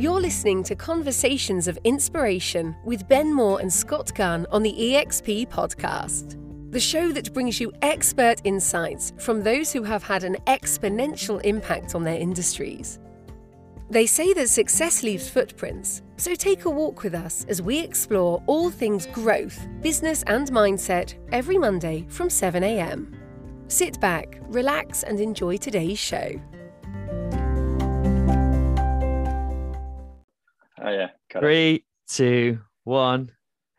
You're listening to Conversations of Inspiration with Ben Moore and Scott Gunn on the EXP podcast, the show that brings you expert insights from those who have had an exponential impact on their industries. They say that success leaves footprints, so take a walk with us as we explore all things growth, business, and mindset every Monday from 7am. Sit back, relax, and enjoy today's show. Oh yeah. got it. Three, two, one.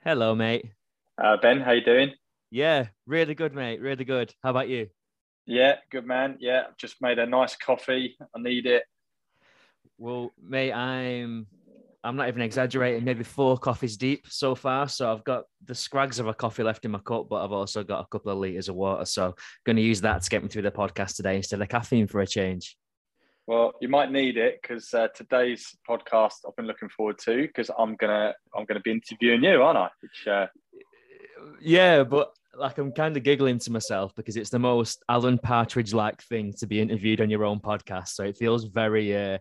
Hello, mate. Uh, ben, how you doing? Yeah, really good, mate. Really good. How about you? Yeah, good man. Yeah, just made a nice coffee. I need it. Well, mate, I'm I'm not even exaggerating, maybe four coffees deep so far. So I've got the scrags of a coffee left in my cup, but I've also got a couple of liters of water. So going to use that to get me through the podcast today instead of caffeine for a change. Well, you might need it because uh, today's podcast I've been looking forward to because I'm gonna I'm gonna be interviewing you, aren't I? Which uh, Yeah, but like I'm kind of giggling to myself because it's the most Alan Partridge like thing to be interviewed on your own podcast. So it feels very uh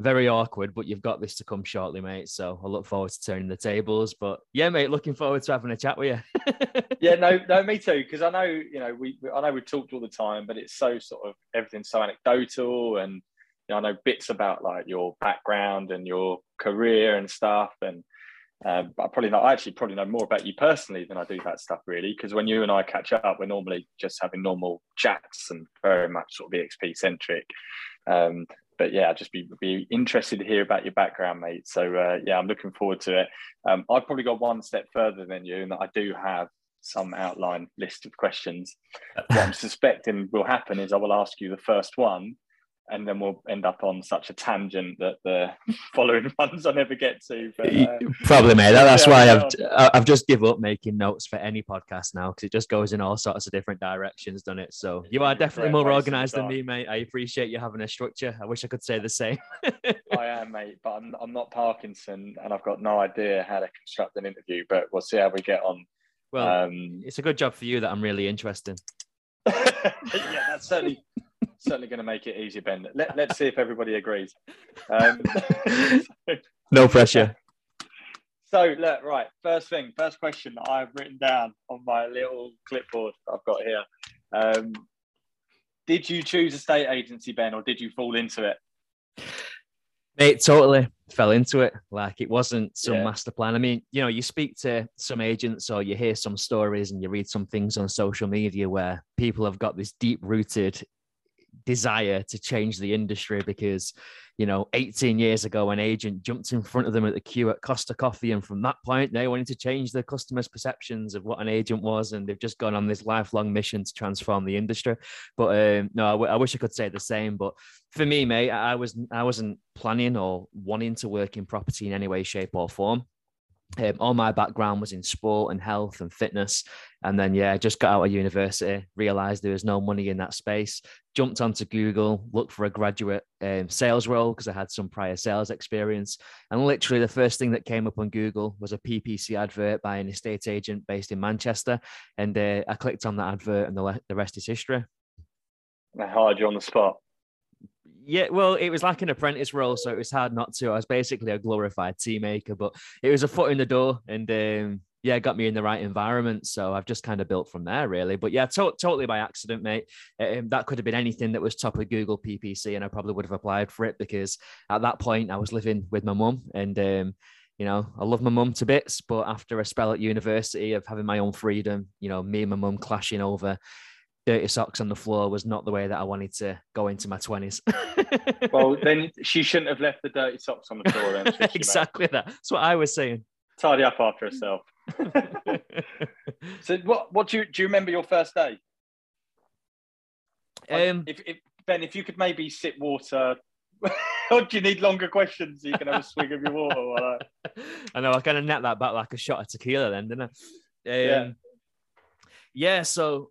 very awkward, but you've got this to come shortly, mate. So I look forward to turning the tables. But yeah, mate, looking forward to having a chat with you. yeah, no, no, me too. Because I know you know we I know we talked all the time, but it's so sort of everything's so anecdotal, and you know, I know bits about like your background and your career and stuff, and um, I probably know I actually probably know more about you personally than I do that stuff really. Because when you and I catch up, we're normally just having normal chats and very much sort of EXP centric. Um, but yeah, I'd just be be interested to hear about your background, mate. So uh, yeah, I'm looking forward to it. Um, I've probably got one step further than you, and I do have some outline list of questions. what I'm suspecting will happen is I will ask you the first one, and then we'll end up on such a tangent that the following ones I never get to. But, uh, Probably, mate. That's Yeah, why. I've I've just give up making notes for any podcast now because it just goes in all sorts of different directions, doesn't it? So you are definitely more organised than me, mate. I appreciate you having a structure. I wish I could say the same. I am, mate, but I'm, I'm not Parkinson, and I've got no idea how to construct an interview. But we'll see how we get on. well, Um, it's a good job for you that I'm really interesting. yeah, that's certainly certainly going to make it easier, Ben. Let, let's see if everybody agrees. Um, No pressure. so, look, right. First thing, first question that I've written down on my little clipboard I've got here. Um, did you choose estate agency, Ben, or did you fall into it? Mate, totally fell into it. Like it wasn't some Yeah. master plan. I mean, you know, you speak to some agents or you hear some stories and you read some things on social media where people have got this deep rooted desire to change the industry because, you know, 18 years ago, an agent jumped in front of them at the queue at Costa Coffee. And from that point, they wanted to change the customers' perceptions of what an agent was. And they've just gone on this lifelong mission to transform the industry. But um, no, I, w- I wish I could say the same. But for me, mate, I was I wasn't planning or wanting to work in property in any way, shape, or form. Um, all my background was in sport and health and fitness, and then yeah, just got out of university, realised there was no money in that space. Jumped onto Google, looked for a graduate um, sales role because I had some prior sales experience, and literally the first thing that came up on Google was a PPC advert by an estate agent based in Manchester, and uh, I clicked on that advert, and the, le- the rest is history. I hired you on the spot. Yeah, well, it was like an apprentice role, so it was hard not to. I was basically a glorified tea maker, but it was a foot in the door, and um, yeah, got me in the right environment. So I've just kind of built from there, really. But yeah, to- totally by accident, mate. Um, that could have been anything that was top of Google PPC, and I probably would have applied for it because at that point I was living with my mum, and um, you know, I love my mum to bits. But after a spell at university of having my own freedom, you know, me and my mum clashing over dirty socks on the floor was not the way that I wanted to go into my twenties. Well, then she shouldn't have left the dirty socks on the floor. Then should she, mate? exactly that. That's what I was saying. Tidy up after herself. So, what what do you do? You remember your first day? Like, um, if, if Ben, if you could maybe sip water, or do you need longer questions so you can have a swig of your water? while I- I know I kind of net that back like a shot of tequila, then, didn't I? Um, Yeah. yeah. So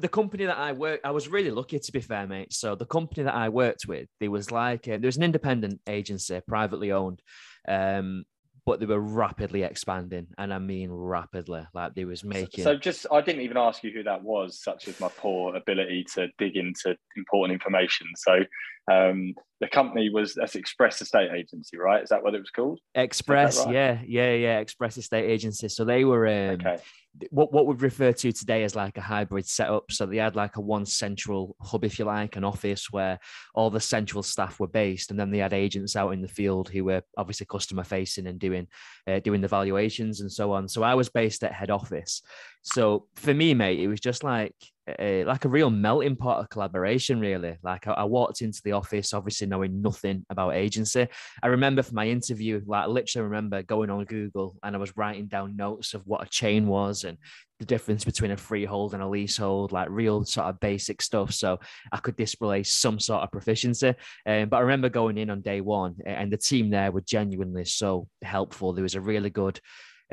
the company that I work, I was really lucky to be fair, mate. So the company that I worked with, there was like uh, there was an independent agency, privately owned, um, but they were rapidly expanding, and I mean rapidly. Like they was making. So, just I didn't even ask you who that was, such as my poor ability to dig into important information. So, um, the company was that's Express Estate Agency, right? Is that what it was called? Express, right? yeah, yeah, yeah. Express Estate Agency. So they were um, okay what what we'd refer to today as like a hybrid setup. So they had like a one central hub, if you like, an office where all the central staff were based, and then they had agents out in the field who were obviously customer facing and doing uh, doing the valuations and so on. So I was based at head office. So for me, mate, it was just like a, like a real melting pot of collaboration, really. Like I, I, walked into the office, obviously knowing nothing about agency. I remember for my interview, like I literally remember going on Google and I was writing down notes of what a chain was and the difference between a freehold and a leasehold, like real sort of basic stuff. So I could display some sort of proficiency. Um, but I remember going in on day one and the team there were genuinely so helpful. There was a really good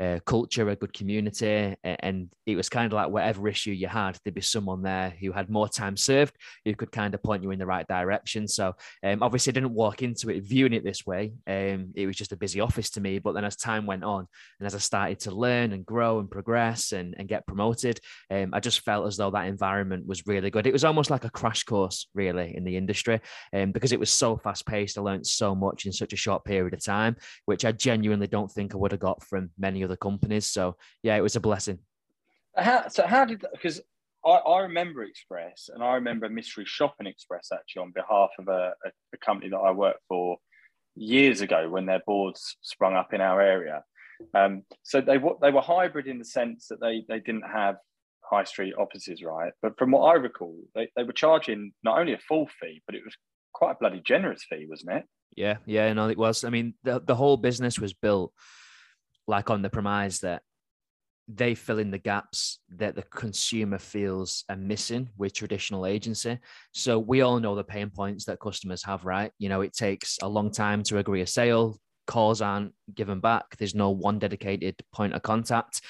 uh, culture, a good community, and it was kind of like whatever issue you had, there'd be someone there who had more time served who could kind of point you in the right direction. So um, obviously, I didn't walk into it viewing it this way. Um, it was just a busy office to me. But then as time went on, and as I started to learn and grow and progress and, and get promoted, um, I just felt as though that environment was really good. It was almost like a crash course, really, in the industry, um, because it was so fast paced. I learned so much in such a short period of time, which I genuinely don't think I would have got from many other companies. So yeah, it was a blessing. How, so how did because I, I, remember Express and I remember Mystery Shopping Express actually on behalf of a, a, a company that I worked for years ago when their boards sprung up in our area. Um, so they they were hybrid in the sense that they they didn't have high street offices, right? But from what I recall, they, they were charging not only a full fee, but it was quite a bloody generous fee, wasn't it? Yeah, yeah, no, it was. I mean, the, the whole business was built like on the premise that they fill in the gaps that the consumer feels are missing with traditional agency. So we all know the pain points that customers have, right? You know, it takes a long time to agree a sale. Calls aren't given back. There's no one dedicated point of contact.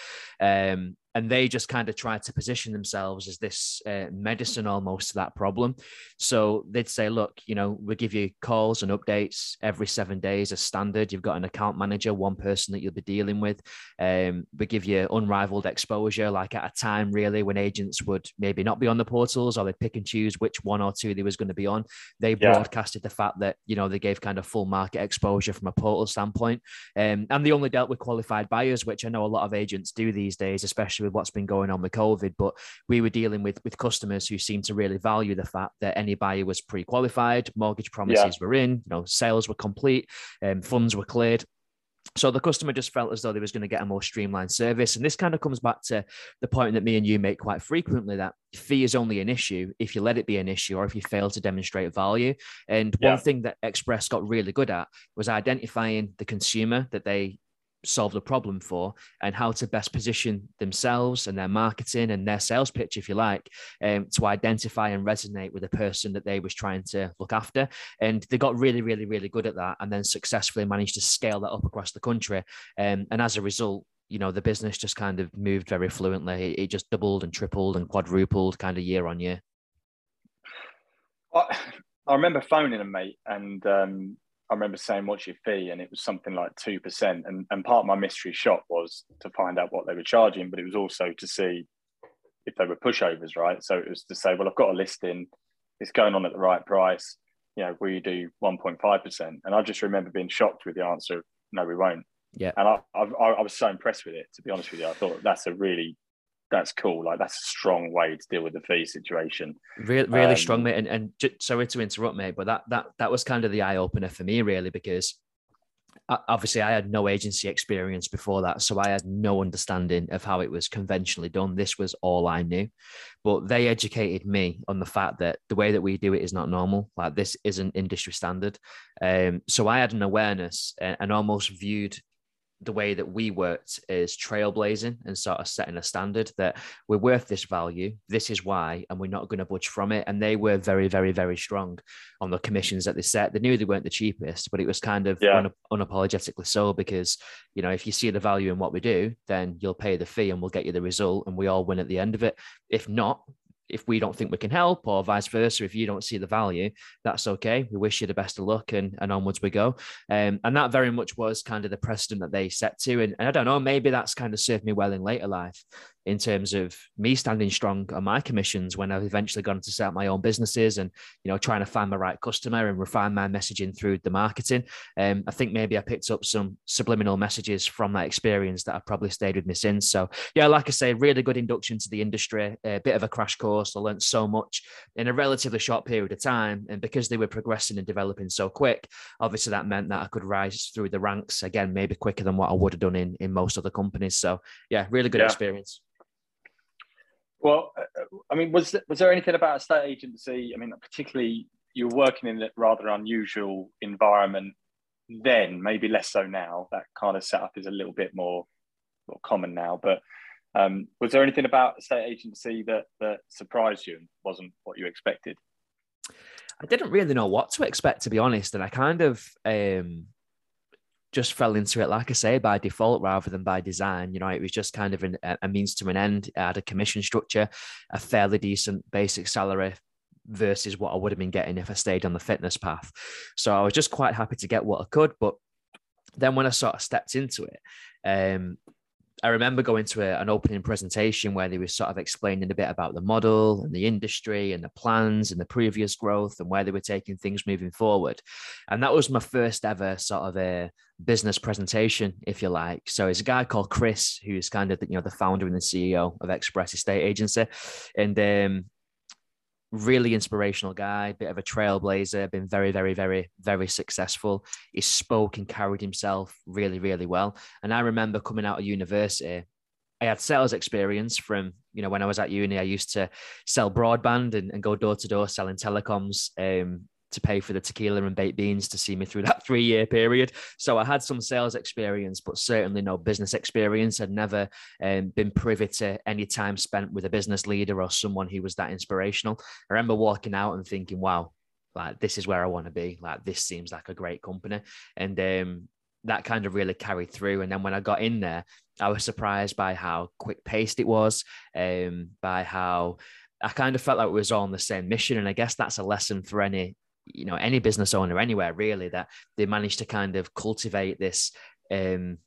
Um, and they just kind of tried to position themselves as this uh, medicine almost to that problem. So they'd say, look, you know, we give you calls and updates every seven days as standard. You've got an account manager, one person that you'll be dealing with. Um, we give you unrivaled exposure, like at a time really when agents would maybe not be on the portals or they'd pick and choose which one or two they was going to be on. They yeah. broadcasted the fact that, you know, they gave kind of full market exposure from a portal standpoint. Um, and they only dealt with qualified buyers, which I know a lot of agents do these days, especially with what's been going on with COVID. But we were dealing with with customers who seemed to really value the fact that any buyer was pre-qualified, mortgage promises yeah. were in, you know, sales were complete, um, funds were cleared. So the customer just felt as though they was going to get a more streamlined service. And this kind of comes back to the point that me and you make quite frequently that fee is only an issue if you let it be an issue or if you fail to demonstrate value. And yeah. one thing that Express got really good at was identifying the consumer that they solved a problem for and how to best position themselves and their marketing and their sales pitch if you like um, to identify and resonate with the person that they was trying to look after. And they got really really really good at that and then successfully managed to scale that up across the country. Um, and as a result you know the business just kind of moved very fluently. It just doubled and tripled and quadrupled kind of year on year. I, I remember phoning a mate and um, I remember saying, "What's your fee?" and it was something like two percent. And and part of my mystery shop was to find out what they were charging, but it was also to see if they were pushovers, right? So it was to say, "Well, I've got a listing; it's going on at the right price. You know, will you do one point five percent?" And I just remember being shocked with the answer, "No, we won't." Yeah, and I, I I was so impressed with it. To be honest with you, I thought that's a really that's cool. Like that's a strong way to deal with the fee situation. Really, really um, strong, mate. And and just, sorry to interrupt, mate, but that that that was kind of the eye opener for me, really, because obviously I had no agency experience before that, so I had no understanding of how it was conventionally done. This was all I knew, but they educated me on the fact that the way that we do it is not normal. Like this isn't industry standard. Um, so I had an awareness and, and almost viewed the way that we worked is trailblazing and sort of setting a standard that we're worth this value. This is why, and we're not going to budge from it. And they were very, very, very strong on the commissions that they set. They knew they weren't the cheapest, but it was kind of yeah. un- unapologetically so because, you know, if you see the value in what we do, then you'll pay the fee and we'll get you the result and we all win at the end of it. If not, if we don't think we can help or vice versa if you don't see the value that's okay. We wish you the best of luck and, and onwards we go. Um, and that very much was kind of the precedent that they set to. And, and i don't know maybe that's kind of served me well in later life in terms of me standing strong on my commissions when I've eventually gone to set up my own businesses and you know trying to find the right customer and refine my messaging through the marketing. Um, I think maybe I picked up some subliminal messages from that experience that have probably stayed with me since. So yeah, like I say, really good induction to the industry, a bit of a crash course. I learned so much in a relatively short period of time, and because they were progressing and developing so quick, obviously that meant that I could rise through the ranks again, maybe quicker than what I would have done in in most other companies. So yeah, really good yeah. experience. Well, uh, I mean, was was there anything about estate agency? I mean, particularly you're working in a rather unusual environment then, maybe less so now. That kind of setup is a little bit more, more common now. But um, was there anything about estate agency that that surprised you and wasn't what you expected? I didn't really know what to expect, to be honest, and I kind of um, just fell into it, like I say, by default rather than by design. You know, it was just kind of an, a means to an end. I had a commission structure, a fairly decent basic salary versus what I would have been getting if I stayed on the fitness path. So I was just quite happy to get what I could. But then when I sort of stepped into it, um, I remember going to a, an opening presentation where they were sort of explaining a bit about the model and the industry and the plans and the previous growth and where they were taking things moving forward. And that was my first ever sort of a business presentation, if you like. So it's a guy called Chris, who's kind of the, you know the founder and the CEO of Express Estate Agency, and um, really inspirational guy, bit of a trailblazer, been very, very, very, very successful. He spoke and carried himself really, really well. And I remember coming out of university, I had sales experience from, you know, when I was at uni, I used to sell broadband and, and go door to door selling telecoms. Um, to pay for the tequila and baked beans to see me through that three year period. So I had some sales experience, but certainly no business experience. I'd never um, been privy to any time spent with a business leader or someone who was that inspirational. I remember walking out and thinking, wow, like this is where I want to be. Like this seems like a great company. And um, that kind of really carried through. And then when I got in there, I was surprised by how quick paced it was, um, by how I kind of felt like we was all on the same mission. And I guess that's a lesson for any you know any business owner anywhere really that they manage to kind of cultivate this um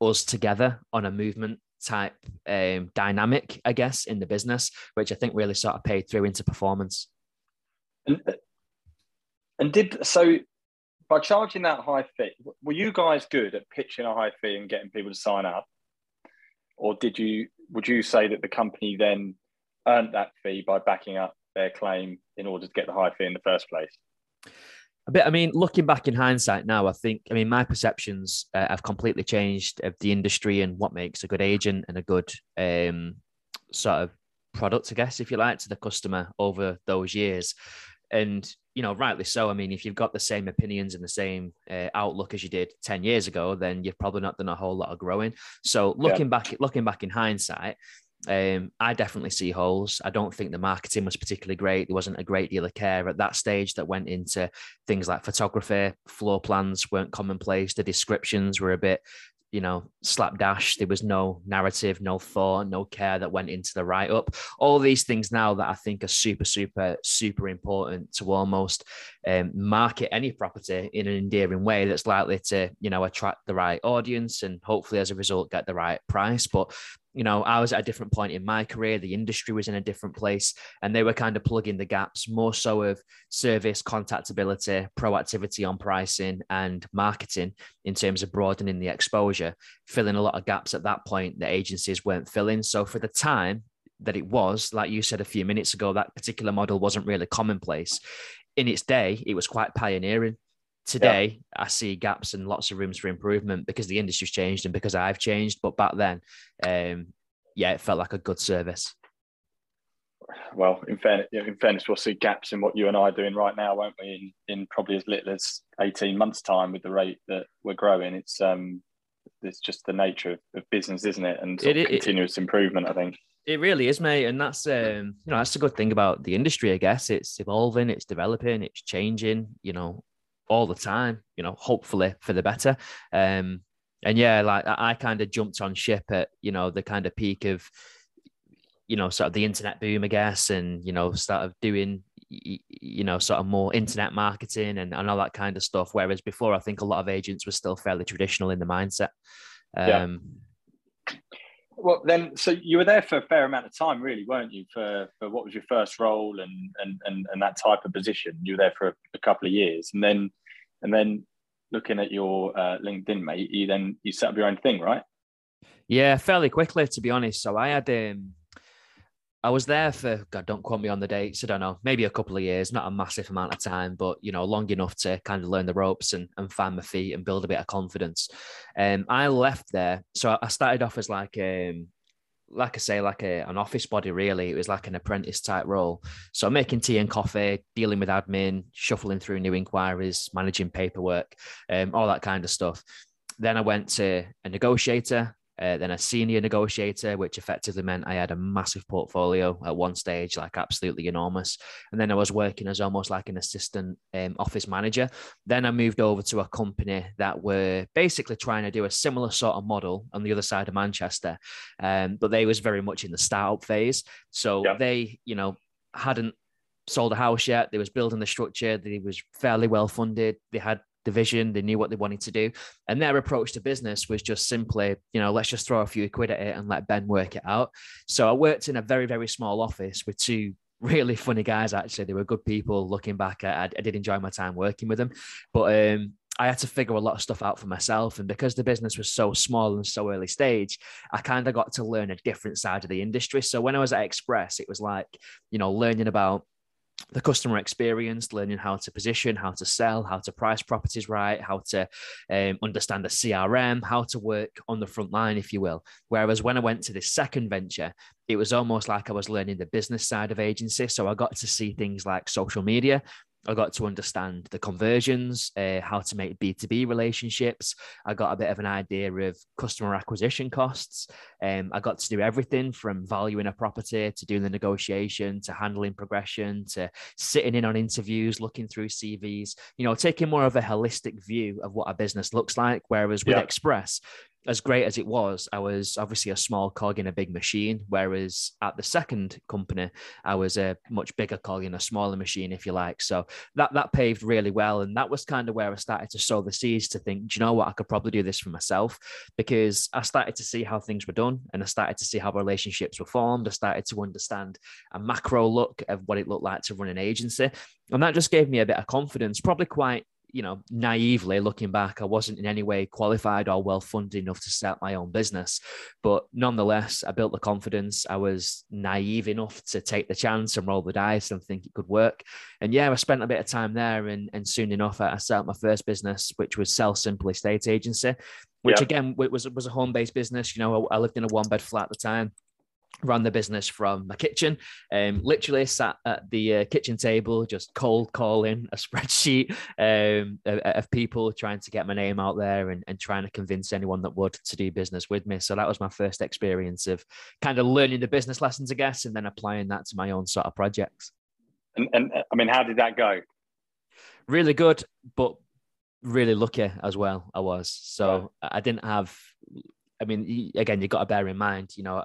us together on a movement type um, dynamic i guess in the business which i think really sort of paid through into performance. And, and did so by charging that high fee were you guys good at pitching a high fee and getting people to sign up? Or did you would you say that the company then earned that fee by backing up their claim in order to get the high fee in the first place. A bit. I mean, looking back in hindsight now, I think. I mean, my perceptions uh, have completely changed of the industry and what makes a good agent and a good um, sort of product, I guess, if you like, to the customer over those years. And you know, rightly so. I mean, if you've got the same opinions and the same uh, outlook as you did ten years ago, then you've probably not done a whole lot of growing. So, looking yeah. back, looking back in hindsight, um, I definitely see holes. I don't think the marketing was particularly great. There wasn't a great deal of care at that stage that went into things like photography. Floor plans weren't commonplace. The descriptions were a bit, you know, slapdash. There was no narrative, no thought, no care that went into the write up. All these things now that I think are super, super, super important to almost um, market any property in an endearing way that's likely to, you know, attract the right audience and hopefully as a result get the right price. But you know, I was at a different point in my career. The industry was in a different place, and they were kind of plugging the gaps more so of service, contactability, proactivity on pricing, and marketing in terms of broadening the exposure, filling a lot of gaps at that point that agencies weren't filling. So, for the time that it was, like you said a few minutes ago, that particular model wasn't really commonplace. In its day, it was quite pioneering. Today, yeah. I see gaps and lots of rooms for improvement because the industry's changed and because I've changed. But back then, um, yeah, it felt like a good service. Well, in fairness, in fairness, we'll see gaps in what you and I are doing right now, won't we? In, in probably as little as eighteen months' time, with the rate that we're growing, it's um, it's just the nature of, of business, isn't it? And it, continuous it, improvement, I think. It really is, mate, and that's um, you know that's a good thing about the industry, I guess. It's evolving, it's developing, it's changing. You know, all the time, you know, hopefully for the better. Um, and yeah, like I, I kind of jumped on ship at, you know, the kind of peak of, you know, sort of the internet boom, I guess, and you know, started doing you know, sort of more internet marketing and, and all that kind of stuff. Whereas before, I think a lot of agents were still fairly traditional in the mindset. Um, yeah. Well, then, so you were there for a fair amount of time, really, weren't you? For, for what was your first role and and and, and that type of position, you were there for a, a couple of years, and then and then looking at your uh, LinkedIn, mate, you then you set up your own thing, right? Yeah, fairly quickly, to be honest. So I had um, I was there for God, don't quote me on the dates. I don't know, maybe a couple of years, not a massive amount of time, but you know, long enough to kind of learn the ropes and, and find my feet and build a bit of confidence. Um, I left there, so I started off as like um, like I say, like a, an office body, really. It was like an apprentice type role. So making tea and coffee, dealing with admin, shuffling through new inquiries, managing paperwork, um, all that kind of stuff. Then I went to a negotiator uh, then a senior negotiator, which effectively meant I had a massive portfolio at one stage, like absolutely enormous. And then I was working as almost like an assistant um, office manager. Then I moved over to a company that were basically trying to do a similar sort of model on the other side of Manchester, um, but they was very much in the startup phase. So yeah. they, you know, hadn't sold a house yet. They was building the structure. They was fairly well funded. They had division. They knew what they wanted to do. And their approach to business was just simply, you know, let's just throw a few quid at it and let Ben work it out. So I worked in a very, very small office with two really funny guys, actually. They were good people looking back. I, I did enjoy my time working with them. But um, I had to figure a lot of stuff out for myself. And because the business was so small and so early stage, I kind of got to learn a different side of the industry. So when I was at Express, it was like, you know, learning about the customer experience, learning how to position, how to sell, how to price properties right, how to um, understand the CRM, how to work on the front line, if you will. Whereas when I went to this second venture, it was almost like I was learning the business side of agency. So I got to see things like social media, I got to understand the conversions, uh, how to make B2B relationships. I got a bit of an idea of customer acquisition costs. Um, I got to do everything from valuing a property to doing the negotiation to handling progression to sitting in on interviews, looking through CVs, you know, taking more of a holistic view of what a business looks like. Whereas with yeah. Express, as great as it was, I was obviously a small cog in a big machine. Whereas at the second company, I was a much bigger cog in a smaller machine, if you like. So that that paved really well, and that was kind of where I started to sow the seeds to think, do you know what, I could probably do this for myself, because I started to see how things were done, and I started to see how relationships were formed. I started to understand a macro look of what it looked like to run an agency, and that just gave me a bit of confidence, probably quite you know, naively looking back, I wasn't in any way qualified or well funded enough to start my own business. But nonetheless, I built the confidence. I was naive enough to take the chance and roll the dice and think it could work. And yeah, I spent a bit of time there. And, and soon enough, I set up my first business, which was Sell Simple Estate Agency, which yep. again was, was a home based business. You know, I, I lived in a one bed flat at the time ran the business from my kitchen. Um, literally sat at the uh, kitchen table just cold calling a spreadsheet um, of, of, people trying to get my name out there and, and trying to convince anyone that would to do business with me. So that was my first experience of kind of learning the business lessons i guess and then applying that to my own sort of projects. And, and i mean how did that go? Really good but really lucky as well i was. So right. i didn't have I mean, again, you've got to bear in mind, you know,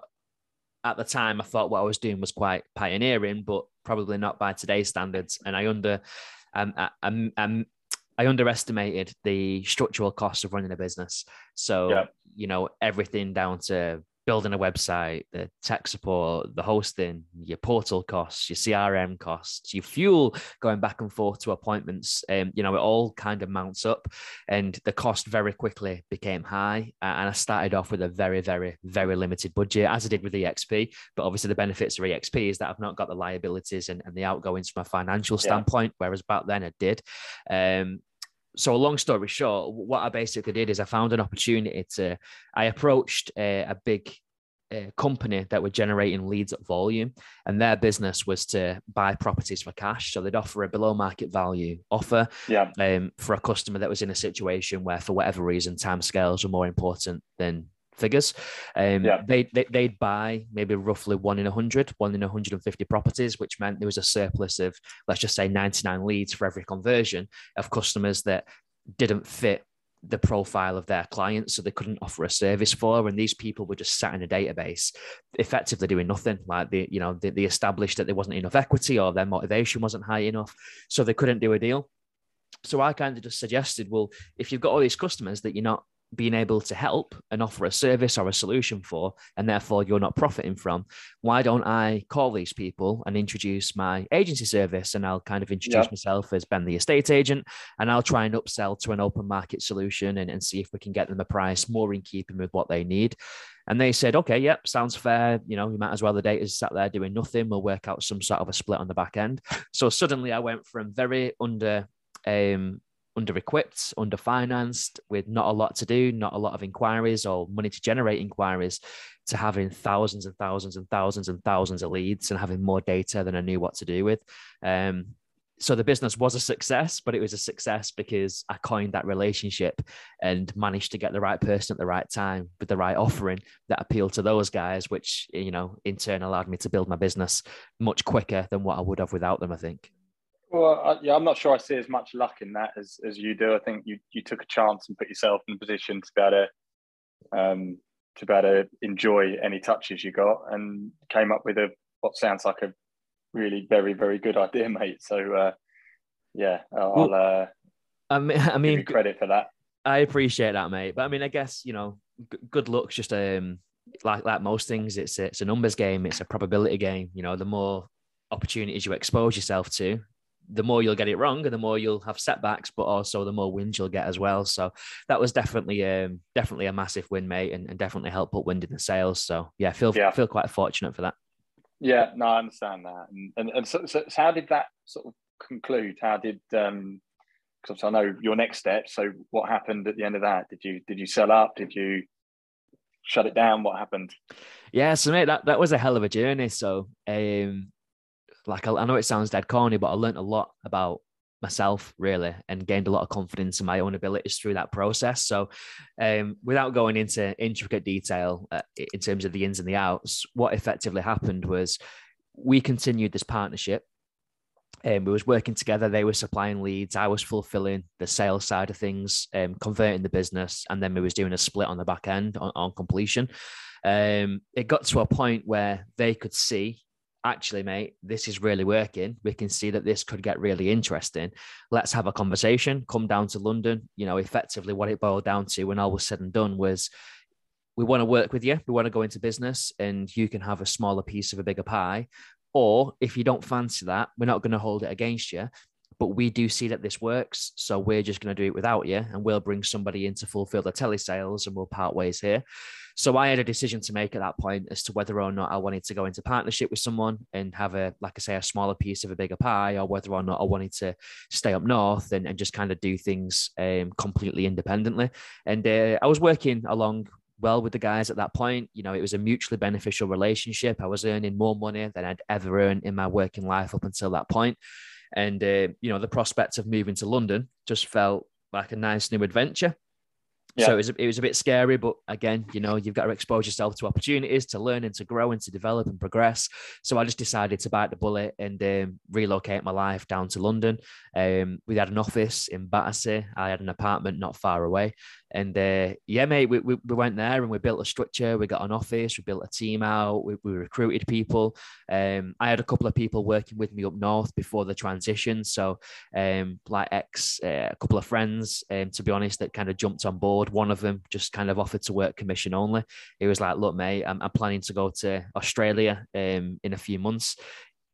at the time, I thought what I was doing was quite pioneering, but probably not by today's standards. And I under, um, I, um, um, I underestimated the structural costs of running a business. So, yeah. you know, everything down to building a website, the tech support, the hosting, your portal costs, your CRM costs, your fuel going back and forth to appointments, um, you know, it all kind of mounts up and the cost very quickly became high. And I started off with a very, very, very limited budget, as I did with EXP. But obviously, the benefits of EXP is that I've not got the liabilities and, and the outgoings from a financial standpoint, yeah. whereas back then I did. Um, so a long story short what i basically did is i found an opportunity to i approached a, a big uh, company that were generating leads at volume and their business was to buy properties for cash so they'd offer a below market value offer yeah. um, for a customer that was in a situation where for whatever reason time scales were more important than figures. Um, yeah. they, they, they'd buy maybe roughly one in 100, one in 150 properties, which meant there was a surplus of, let's just say, 99 leads for every conversion of customers that didn't fit the profile of their clients so they couldn't offer a service for and these people were just sat in a database effectively doing nothing like the you know they, they established that there wasn't enough equity or their motivation wasn't high enough so they couldn't do a deal so i kind of just suggested well if you've got all these customers that you're not being able to help and offer a service or a solution for, and therefore you're not profiting from, why don't I call these people and introduce my agency service? And I'll kind of introduce myself as Ben, the estate agent, and I'll try and upsell to an open market solution and, and see if we can get them a price more in keeping with what they need. And they said, okay, yep, sounds fair. You know, you might as well the data's sat there doing nothing. We'll work out some sort of a split on the back end. So suddenly I went from very under um, under equipped, under financed, with not a lot to do, not a lot of inquiries or money to generate inquiries, to having thousands and thousands and thousands and thousands of leads and having more data than I knew what to do with. Um, so the business was a success, but it was a success because I coined that relationship and managed to get the right person at the right time with the right offering that appealed to those guys, which you know in turn allowed me to build my business much quicker than what I would have without them. I think. Well, I, yeah, I'm not sure I see as much luck in that as, as you do. I think you, you took a chance and put yourself in a position to be able to um, to be able to enjoy any touches you got, and came up with a what sounds like a really very very good idea, mate. So uh, yeah, I'll. Well, uh, I mean, I mean, credit for that. I appreciate that, mate. But I mean, I guess you know, g- good luck's just um like like most things. It's it's a numbers game. It's a probability game. You know, the more opportunities you expose yourself to, the more you'll get it wrong and the more you'll have setbacks, but also the more wins you'll get as well. So that was definitely um, definitely a massive win, mate, and, and definitely helped put wind in the sails. So yeah, feel yeah. feel quite fortunate for that. Yeah, no, I understand that. And and, and so, so, so how did that sort of conclude? How did um because I know your next step. So what happened at the end of that? Did you did you sell up? Did you shut it down? What happened? Yeah, so mate, that, that was a hell of a journey. So um like I, I know it sounds dead corny, but I learned a lot about myself really and gained a lot of confidence in my own abilities through that process. So um, without going into intricate detail uh, in terms of the ins and the outs what effectively happened was we continued this partnership. And um, we was working together they were supplying leads i was fulfilling the sales side of things um, converting the business and then we was doing a split on the back end on, on completion. Um, it got to a point where they could see actually, mate, this is really working. We can see that this could get really interesting. Let's have a conversation. Come down to London. You know, effectively, what it boiled down to when all was said and done was we want to work with you. We want to go into business and you can have a smaller piece of a bigger pie. Or if you don't fancy that, we're not going to hold it against you. But we do see that this works. So we're just going to do it without you and we'll bring somebody in to fulfill the telesales and we'll part ways here. So I had a decision to make at that point as to whether or not I wanted to go into partnership with someone and have a, like I say, a smaller piece of a bigger pie, or whether or not I wanted to stay up north and, and just kind of do things um, completely independently. And uh, I was working along well with the guys at that point. You know, it was a mutually beneficial relationship. I was earning more money than I'd ever earned in my working life up until that point. And, uh, you know, the prospect of moving to London just felt like a nice new adventure. Yeah. So it was, it was a bit scary, but again, you know, you've got to expose yourself to opportunities to learn and to grow and to develop and progress. So I just decided to bite the bullet and um, relocate my life down to London. Um, we had an office in Battersea. I had an apartment not far away. And uh, yeah, mate, we, we, we, went there and we built a structure. We got an office, we built a team out, we, we recruited people. Um, I had a couple of people working with me up north before the transition. So, um, like ex, uh, a couple of friends, um, to be honest, that kind of jumped on board. One of them just kind of offered to work commission only. He was like, Look, mate, I'm, I'm planning to go to Australia um, in a few months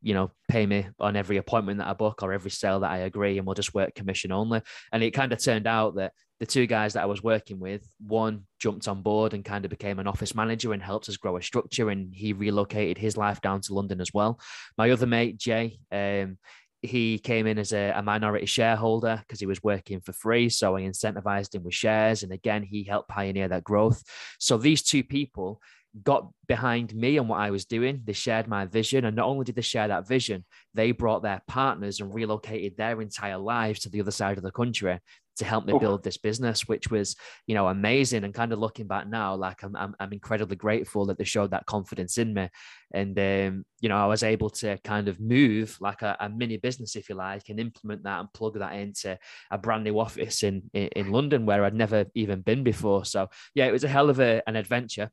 you know, pay me on every appointment that I book or every sale that I agree, and we'll just work commission only. And it kind of turned out that the two guys that I was working with, one jumped on board and kind of became an office manager and helped us grow a structure, and he relocated his life down to London as well. My other mate, Jay, um, he came in as a, a minority shareholder because he was working for free. So I incentivized him with shares. And again, he helped pioneer that growth. So these two people got behind me and what I was doing. They shared my vision. And not only did they share that vision, they brought their partners and relocated their entire lives to the other side of the country to help me build this business, which was, you know, amazing. And kind of looking back now, like I'm, I'm, I'm incredibly grateful that they showed that confidence in me. And, um, you know, I was able to kind of move like a, a, mini business, if you like, and implement that and plug that into a brand new office in, in, in London where I'd never even been before. So, yeah, it was a hell of a, an adventure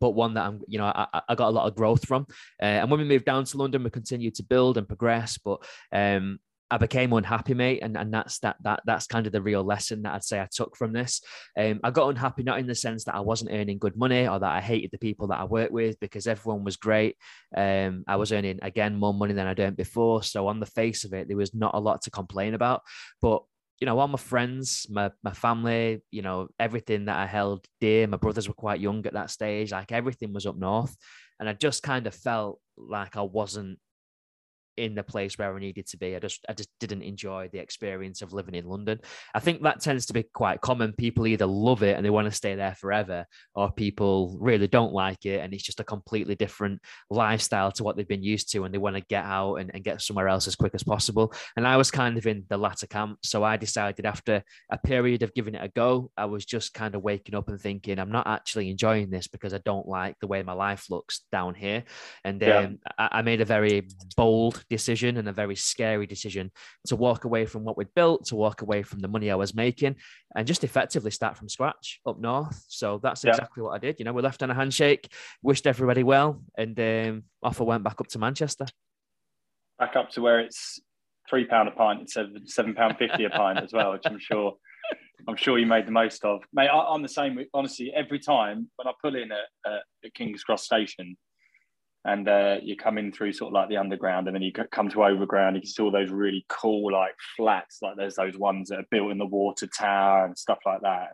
but one that I'm, you know, I, I got a lot of growth from. Uh, and when we moved down to London, we continued to build and progress. But um, I became unhappy, mate, and, and that's that that that's kind of the real lesson that I'd say I took from this. Um, I got unhappy not in the sense that I wasn't earning good money or that I hated the people that I worked with because everyone was great. Um, I was earning again more money than I'd earned before, so on the face of it, there was not a lot to complain about. But you know, all my friends, my my family, you know, everything that I held dear. My brothers were quite young at that stage. Like everything was up north, and I just kind of felt like I wasn't in the place where I needed to be. I just I just didn't enjoy the experience of living in London. I think that tends to be quite common. People either love it and they want to stay there forever, or people really don't like it and it's just a completely different lifestyle to what they've been used to and they want to get out and, and get somewhere else as quick as possible. And I was kind of in the latter camp. So I decided after a period of giving it a go, I was just kind of waking up and thinking, I'm not actually enjoying this because I don't like the way my life looks down here. And then um, I, I made a very bold decision and a very scary decision to walk away from what we'd built, to walk away from the money I was making, and just effectively start from scratch up north. So that's yeah. exactly what I did. You know, we left on a handshake, wished everybody well, and um, off I went back up to Manchester. Back up to where it's three pound a pint instead of seven pound fifty a pint as well, which I'm sure. I'm sure you made the most of, mate. I, am the same. Honestly, every time when I pull in at, at King's Cross Station, and uh, you come in through sort of like the underground and then you come to overground you can see all those really cool like flats like there's those ones that are built in the water tower and stuff like that.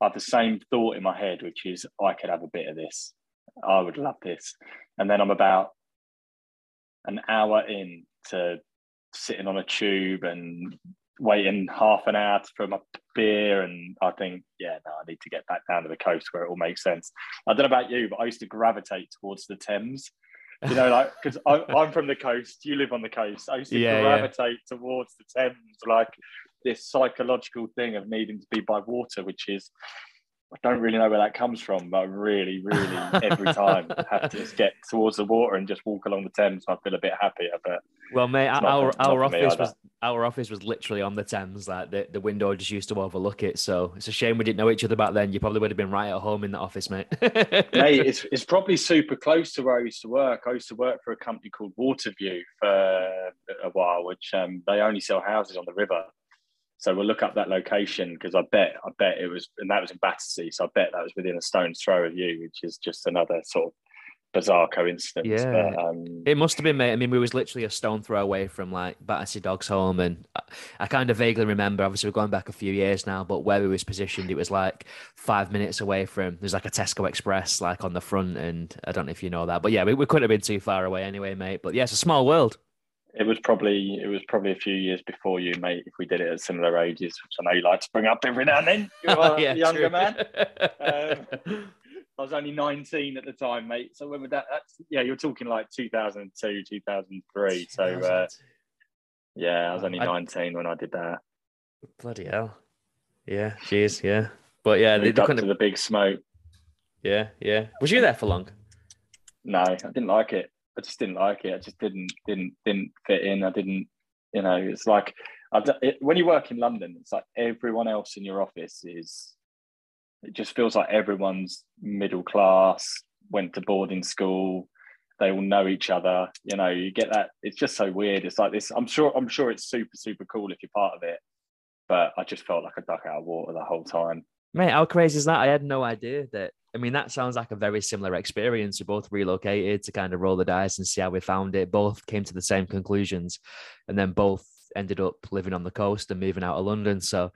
I have the same thought in my head which is i could have a bit of this. I would love this. And then i'm about an hour in to sitting on a tube and waiting half an hour for my beer and I think, yeah, no, I need to get back down to the coast where it all makes sense. I don't know about you, but I used to gravitate towards the Thames. You know, like because I'm from the coast, you live on the coast. I used to yeah, gravitate yeah. towards the Thames, like this psychological thing of needing to be by water, which is I don't really know where that comes from, but I really, really every time have to just get towards the water and just walk along the Thames. I feel a bit happier. But well, mate, our our office was our office was literally on the Thames. Like the, the window just used to overlook it. So it's a shame we didn't know each other back then. You probably would have been right at home in the office, mate. mate, it's it's probably super close to where I used to work. I used to work for a company called Waterview for a while, which um, they only sell houses on the river. So we'll look up that location because I bet I bet it was, and that was in Battersea. So I bet that was within a stone's throw of you, which is just another sort of bizarre coincidence. Yeah, but, um, it must have been, mate. I mean, we was literally a stone throw away from like Battersea Dogs Home, and I kind of vaguely remember. Obviously, we're going back a few years now, but where we was positioned, it was like five minutes away from. There's like a Tesco Express like on the front, and I don't know if you know that, but yeah, we, we couldn't have been too far away anyway, mate. But yeah, it's a small world. It was probably it was probably a few years before you, mate. If we did it at similar ages, which I know you like to bring up every now and then. You're yeah, a younger true. man. Um, I was only 19 at the time, mate. So when would that? That's, yeah, you're talking like 2002, 2003. So uh, yeah, I was only 19 I, when I did that. Bloody hell! Yeah, cheers. Yeah, but yeah, they, they up to the big smoke. Yeah, yeah. Was you there for long? No, I didn't like it. I just didn't like it. I just didn't didn't didn't fit in. I didn't, you know. It's like it, when you work in London, it's like everyone else in your office is. It just feels like everyone's middle class, went to boarding school. They all know each other. You know, you get that. It's just so weird. It's like this. I'm sure. I'm sure it's super super cool if you're part of it, but I just felt like a duck out of water the whole time. Mate, how crazy is that? I had no idea that I mean, that sounds like a very similar experience. We both relocated to kind of roll the dice and see how we found it. Both came to the same conclusions, and then both ended up living on the coast and moving out of London. So,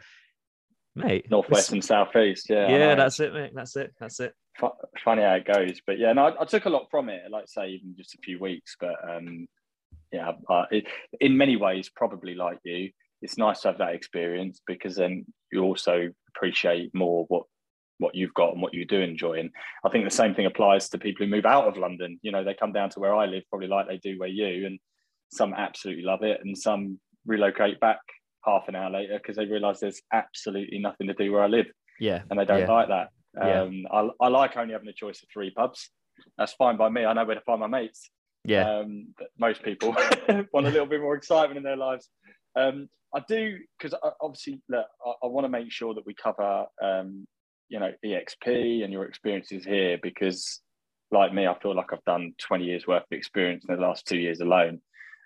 mate, northwest and southeast. Yeah, yeah, that's it, mate. That's it. That's it. funny how it goes, but yeah, no, I, I, took a lot from it. Like say, even just a few weeks, but um, yeah, it, in many ways, probably like you, it's nice to have that experience because then you also appreciate more what what you've got and what you do enjoy. And I think the same thing applies to people who move out of London. You know, they come down to where I live, probably like they do where you, and some absolutely love it, and some relocate back half an hour later because they realise there's absolutely nothing to do where I live. Yeah, and they don't yeah. like that. Um, Yeah. I, I like only having a choice of three pubs. That's fine by me. I know where to find my mates. yeah, Um, but most people want a little bit more excitement in their lives. Um, I do because obviously look, I, I want to make sure that we cover um, you know EXP and your experiences here because like me, I feel like I've done 20 years worth of experience in the last two years alone.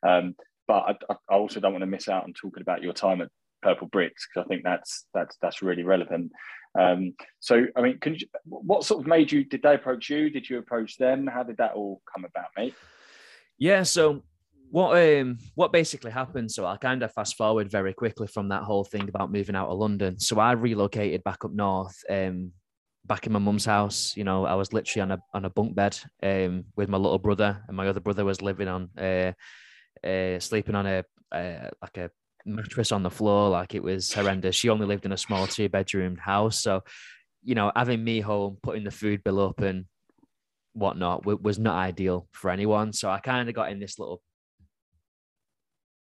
Um, but I, I also don't want to miss out on talking about your time at Purplebricks because I think that's that's that's really relevant. Um, so, I mean, can you, what sort of made you? Did they approach you? Did you approach them? How did that all come about, mate? yeah. So what um what basically happened? So I kind of fast forward very quickly from that whole thing about moving out of London. So I relocated back up north. Um, back in my mum's house. You know, I was literally on a on a bunk bed um, with my little brother, and my other brother was living on uh, uh, sleeping on a uh, like a mattress on the floor. Like it was horrendous. She only lived in a small two bedroom house, so you know, having me home, putting the food bill up and whatnot was not ideal for anyone. So I kind of got in this little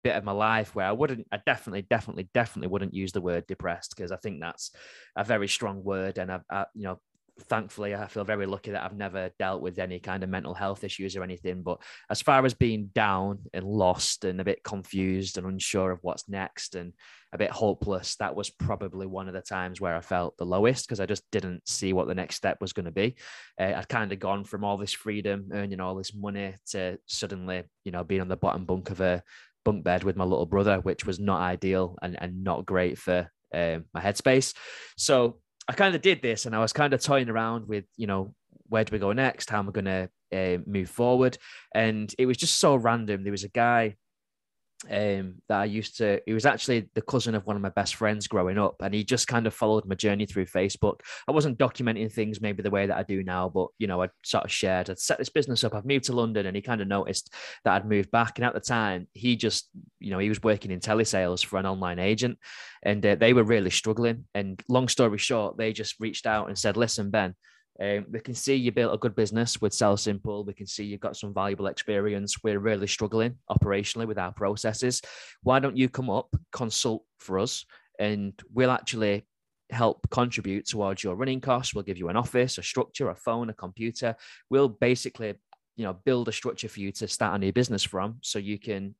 bit of my life where I wouldn't, I definitely, definitely, definitely wouldn't use the word depressed because I think that's a very strong word. And I've, I, you know, thankfully, I feel very lucky that I've never dealt with any kind of mental health issues or anything. But as far as being down and lost and a bit confused and unsure of what's next and a bit hopeless, that was probably one of the times where I felt the lowest because I just didn't see what the next step was going to be. Uh, I'd kind of gone from all this freedom, earning all this money, to suddenly, you know, being on the bottom bunk of a bunk bed with my little brother, which was not ideal and, and not great for um, my headspace. So I kind of did this and I was kind of toying around with, you know, where do we go next? How am I going to uh, move forward? And it was just so random. There was a guy um, that I used to, he was actually the cousin of one of my best friends growing up. And he just kind of followed my journey through Facebook. I wasn't documenting things maybe the way that I do now, but, you know, I sort of shared, I'd set this business up. I've moved to London and he kind of noticed that I'd moved back. And at the time, he just, you know, he was working in telesales for an online agent and uh, they were really struggling. And long story short, they just reached out and said, listen, Ben, um, we can see you built a good business with Sell Simple. We can see you've got some valuable experience. We're really struggling operationally with our processes. Why don't you come up, consult for us, and we'll actually help contribute towards your running costs. We'll give you an office, a structure, a phone, a computer. We'll basically, you know, build a structure for you to start a new business from, so you can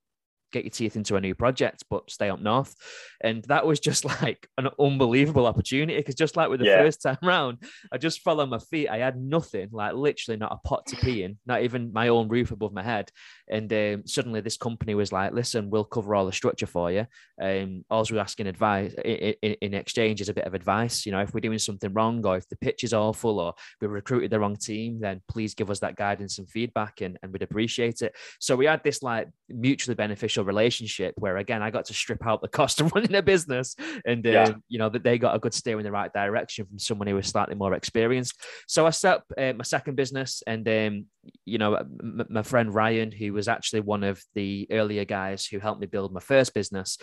get your teeth into a new project, but stay up north. And that was just like an unbelievable opportunity because just like with the Yeah. first time round, I just fell on my feet. I had nothing, like literally not a pot to pee in, not even my own roof above my head. And um, suddenly this company was like, listen, we'll cover all the structure for you. Um, all we're asking advice in, in, in exchange is a bit of advice. You know, if we're doing something wrong or if the pitch is awful or we recruited the wrong team, then please give us that guidance and feedback and, and we'd appreciate it. So we had this like mutually beneficial relationship where again I got to strip out the cost of running a business and uh, Yeah. you know that they got a good steer in the right direction from someone who was slightly more experienced. So I set up uh, my second business and um, you know m- my friend Ryan who was actually one of the earlier guys who helped me build my first business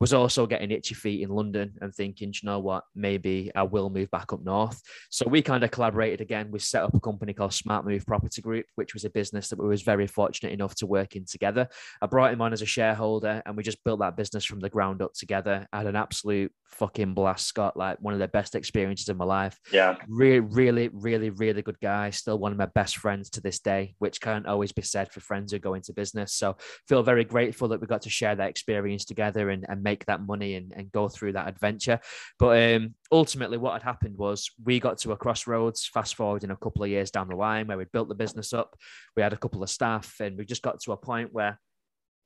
was also getting itchy feet in London and thinking, "Do you know what, maybe I will move back up north. So we kind of collaborated again. We set up a company called Smart Move Property Group, which was a business that we was very fortunate enough to work in together. I brought him on as a shareholder and we just built that business from the ground up together. I had an absolute fucking blast, Scott, like one of the best experiences of my life. Yeah, Really, really, really, really good guy. Still one of my best friends to this day, which can't always be said for friends who go into business. So feel very grateful that we got to share that experience together and, and make that money and, and go through that adventure. But um, ultimately, what had happened was we got to a crossroads, fast forward in a couple of years down the line, where we built the business up. We had a couple of staff, and we just got to a point where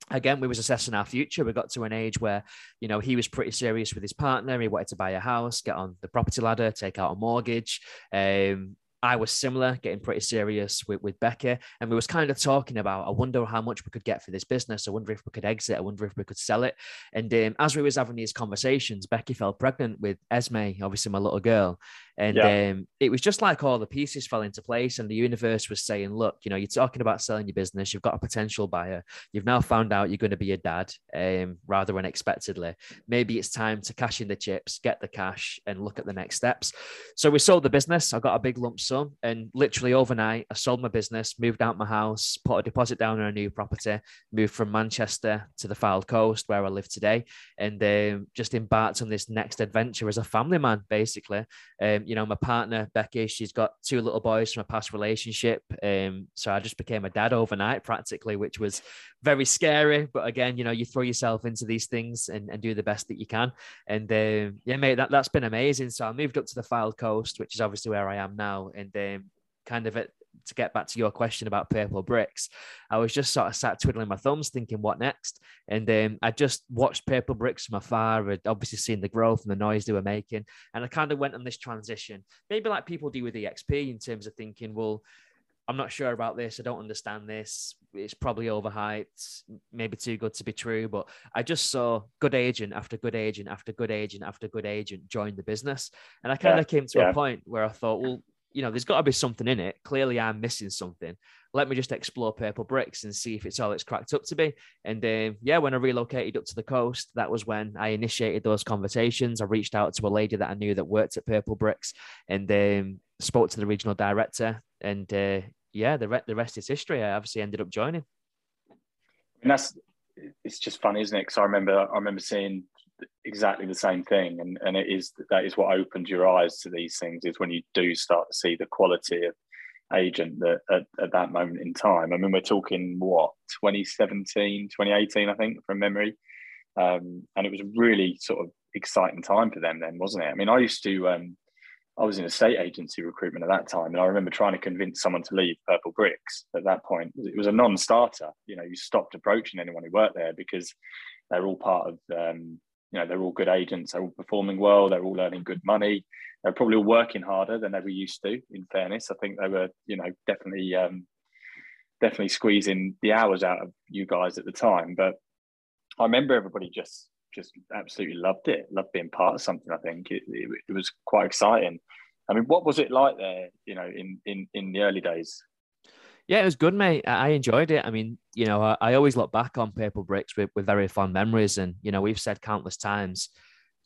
again we was assessing our future we got to an age where you know he was pretty serious with his partner he wanted to buy a house get on the property ladder take out a mortgage um I was similar, getting pretty serious with, with Becca. And we was kind of talking about, I wonder how much we could get for this business. I wonder if we could exit. I wonder if we could sell it. And um, as we was having these conversations, Becky fell pregnant with Esme, obviously my little girl. And yeah. um, it was just like all the pieces fell into place, and the universe was saying, "Look, you know, you're talking about selling your business. You've got a potential buyer. You've now found out you're going to be a dad, um, rather unexpectedly. Maybe it's time to cash in the chips, get the cash, and look at the next steps." So we sold the business. I got a big lump sum, and literally overnight, I sold my business, moved out my house, put a deposit down on a new property, moved from Manchester to the Fylde Coast, where I live today, and um, just embarked on this next adventure as a family man, basically. Um, you know, my partner Becky, she's got two little boys from a past relationship, um, so I just became a dad overnight, practically, which was very scary. But again, you know, you throw yourself into these things and, and do the best that you can. And um, yeah, mate, that that's been amazing. So I moved up to the Fylde Coast, which is obviously where I am now, and um, kind of at to get back to your question about Purplebricks, I was just sort of sat twiddling my thumbs, thinking, what next? And um, I just watched Purplebricks from afar, I'd obviously seen the growth and the noise they were making. And I kind of went on this transition, maybe like people do with eXp in terms of thinking, well, I'm not sure about this. I don't understand this. It's probably overhyped, maybe too good to be true. But I just saw good agent after good agent after good agent after good agent join the business. And I kind of came to yeah. a point where I thought, well, you know, there's got to be something in it. Clearly, I'm missing something. Let me just explore Purplebricks and see if it's all it's cracked up to be. And um, yeah, when I relocated up to the coast, that was when I initiated those conversations. I reached out to a lady that I knew that worked at Purplebricks and um, spoke to the regional director. And uh, yeah, the, re- the rest is history. I obviously ended up joining. And that's it's just funny, isn't it? Because I remember I remember seeing exactly the same thing. And and it is that is what opens your eyes to these things is when you do start to see the quality of agent that at, at that moment in time. I mean we're talking what 2017 2018 i think from memory. Um, and it was a really sort of exciting time for them then wasn't it? I mean i used to um, i was in estate agency recruitment at that time and i remember trying to convince someone to leave Purplebricks at that point. It was a non-starter. You know you stopped approaching anyone who worked there because they're all part of um, you know they're all good agents they're all performing well they're all earning good money. They're probably all working harder than they were used to in fairness. I think they were you know definitely um, definitely squeezing the hours out of you guys at the time. But i remember everybody just just absolutely loved it loved being part of something i think. It, it, it was quite exciting. I mean what was it like there you know in in in the early days yeah, it was good, mate. I enjoyed it. I mean, you know, I, I always look back on Purplebricks with, with very fond memories. And, you know, we've said countless times,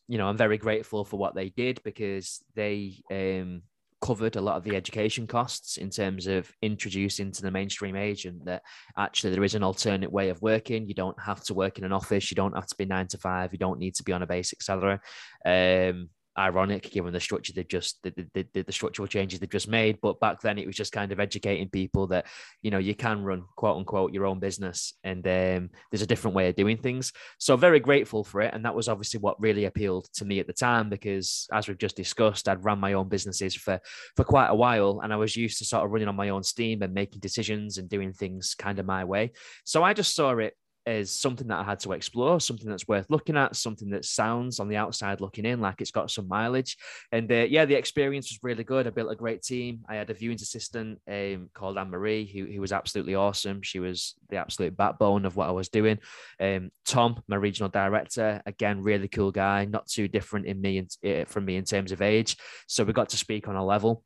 you know, I'm very grateful for what they did because they um, covered a lot of the education costs in terms of introducing to the mainstream agent that actually there is an alternate way of working. You don't have to work in an office. You don't have to be nine to five. You don't need to be on a basic salary. Um, ironic given the structure they've just the, the, the, the, structural changes they've just made. But back then it was just kind of educating people that you know you can run quote unquote your own business. And um, there's a different way of doing things. So very grateful for it. And that was obviously what really appealed to me at the time because as we've just discussed i'd run my own businesses for for quite a while. And i was used to sort of running on my own steam and making decisions and doing things kind of my way. So i just saw it is something that I had to explore, something that's worth looking at, something that sounds on the outside looking in like it's got some mileage. And uh, yeah, the experience was really good. I built a great team. I had a viewing assistant um, called Anne Marie, who, who was absolutely awesome. She was the absolute backbone of what I was doing. Um, Tom, my regional director, again, really cool guy, not too different in me uh, from me in terms of age. So we got to speak on a level.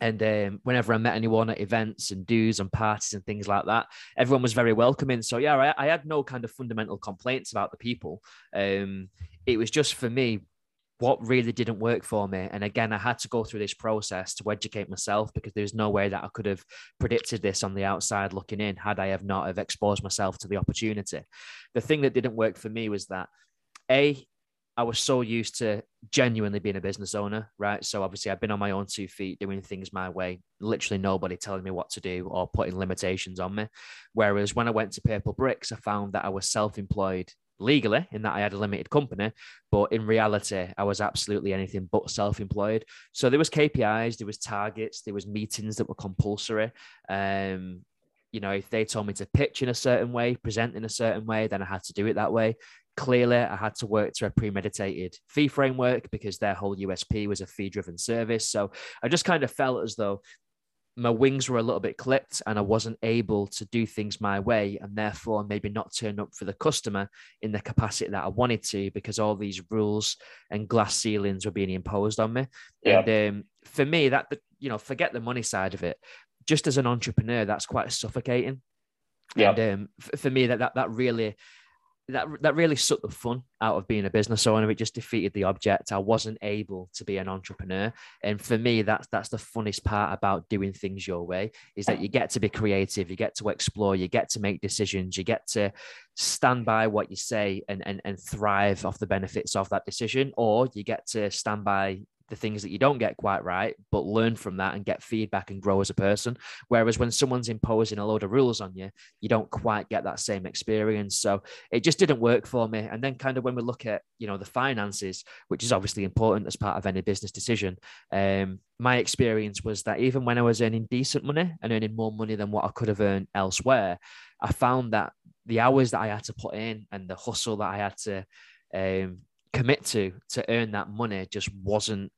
And um, whenever I met anyone at events and dues and parties and things like that, everyone was very welcoming. So yeah, I, I had no kind of fundamental complaints about the people. Um, it was just for me what really didn't work for me. And again, I had to go through this process to educate myself because there's no way that I could have predicted this on the outside looking in had I have not have exposed myself to the opportunity. The thing that didn't work for me was that a I was so used to genuinely being a business owner, right? So obviously I've been on my own two feet doing things my way, literally nobody telling me what to do or putting limitations on me. Whereas when I went to Purplebricks, I found that I was self-employed legally in that I had a limited company, but in reality, I was absolutely anything but self-employed. So there was KPIs, there was targets, there was meetings that were compulsory. Um, you know, if they told me to pitch in a certain way, present in a certain way, then I had to do it that way clearly I had to work to a premeditated fee framework because their whole USP was a fee driven service. So I just kind of felt as though my wings were a little bit clipped and I wasn't able to do things my way and therefore maybe not turn up for the customer in the capacity that I wanted to because all these rules and glass ceilings were being imposed on me. Yeah. And um, for me, that, you know, forget the money side of it. Just as an entrepreneur, that's quite suffocating. Yeah. And um, for me, that, that, that really, that that really sucked the fun out of being a business owner. It just defeated the object. I wasn't able to be an entrepreneur, and for me, that's that's the funnest part about doing things your way is that you get to be creative, you get to explore, you get to make decisions, you get to stand by what you say and and, and thrive off the benefits of that decision, or you get to stand by the things that you don't get quite right, but learn from that and get feedback and grow as a person. Whereas when someone's imposing a load of rules on you, you don't quite get that same experience. So it just didn't work for me. And then kind of when we look at, you know, the finances, which is obviously important as part of any business decision, um, my experience was that even when I was earning decent money and earning more money than what I could have earned elsewhere, I found that the hours that I had to put in and the hustle that I had to um, commit to to earn that money just wasn't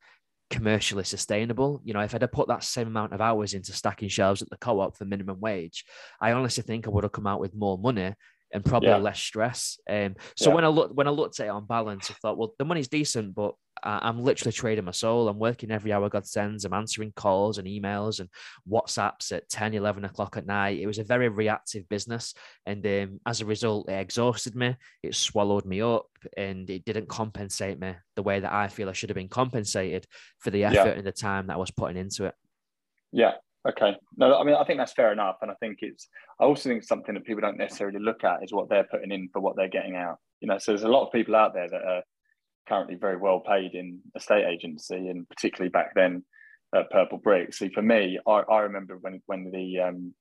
commercially sustainable. You know, if I'd have put that same amount of hours into stacking shelves at the co-op for minimum wage, I honestly think I would have come out with more money and probably yeah. less stress. Um, so yeah. when I looked when I looked at it on balance, I thought, well, the money's decent, but I'm literally trading my soul. I'm working every hour God sends. I'm answering calls and emails and WhatsApps at 10, 11 o'clock at night. It was a very reactive business. And um, as a result, it exhausted me. It swallowed me up and it didn't compensate me the way that I feel I should have been compensated for the effort yeah. and the time that I was putting into it. Yeah. Okay. No, I mean, I think that's fair enough. And I think it's, I also think something that people don't necessarily look at is what they're putting in for what they're getting out. You know, so there's a lot of people out there that are, currently very well paid in estate agency, and particularly back then at Purple Brick. See, for me, I, I remember when when the um,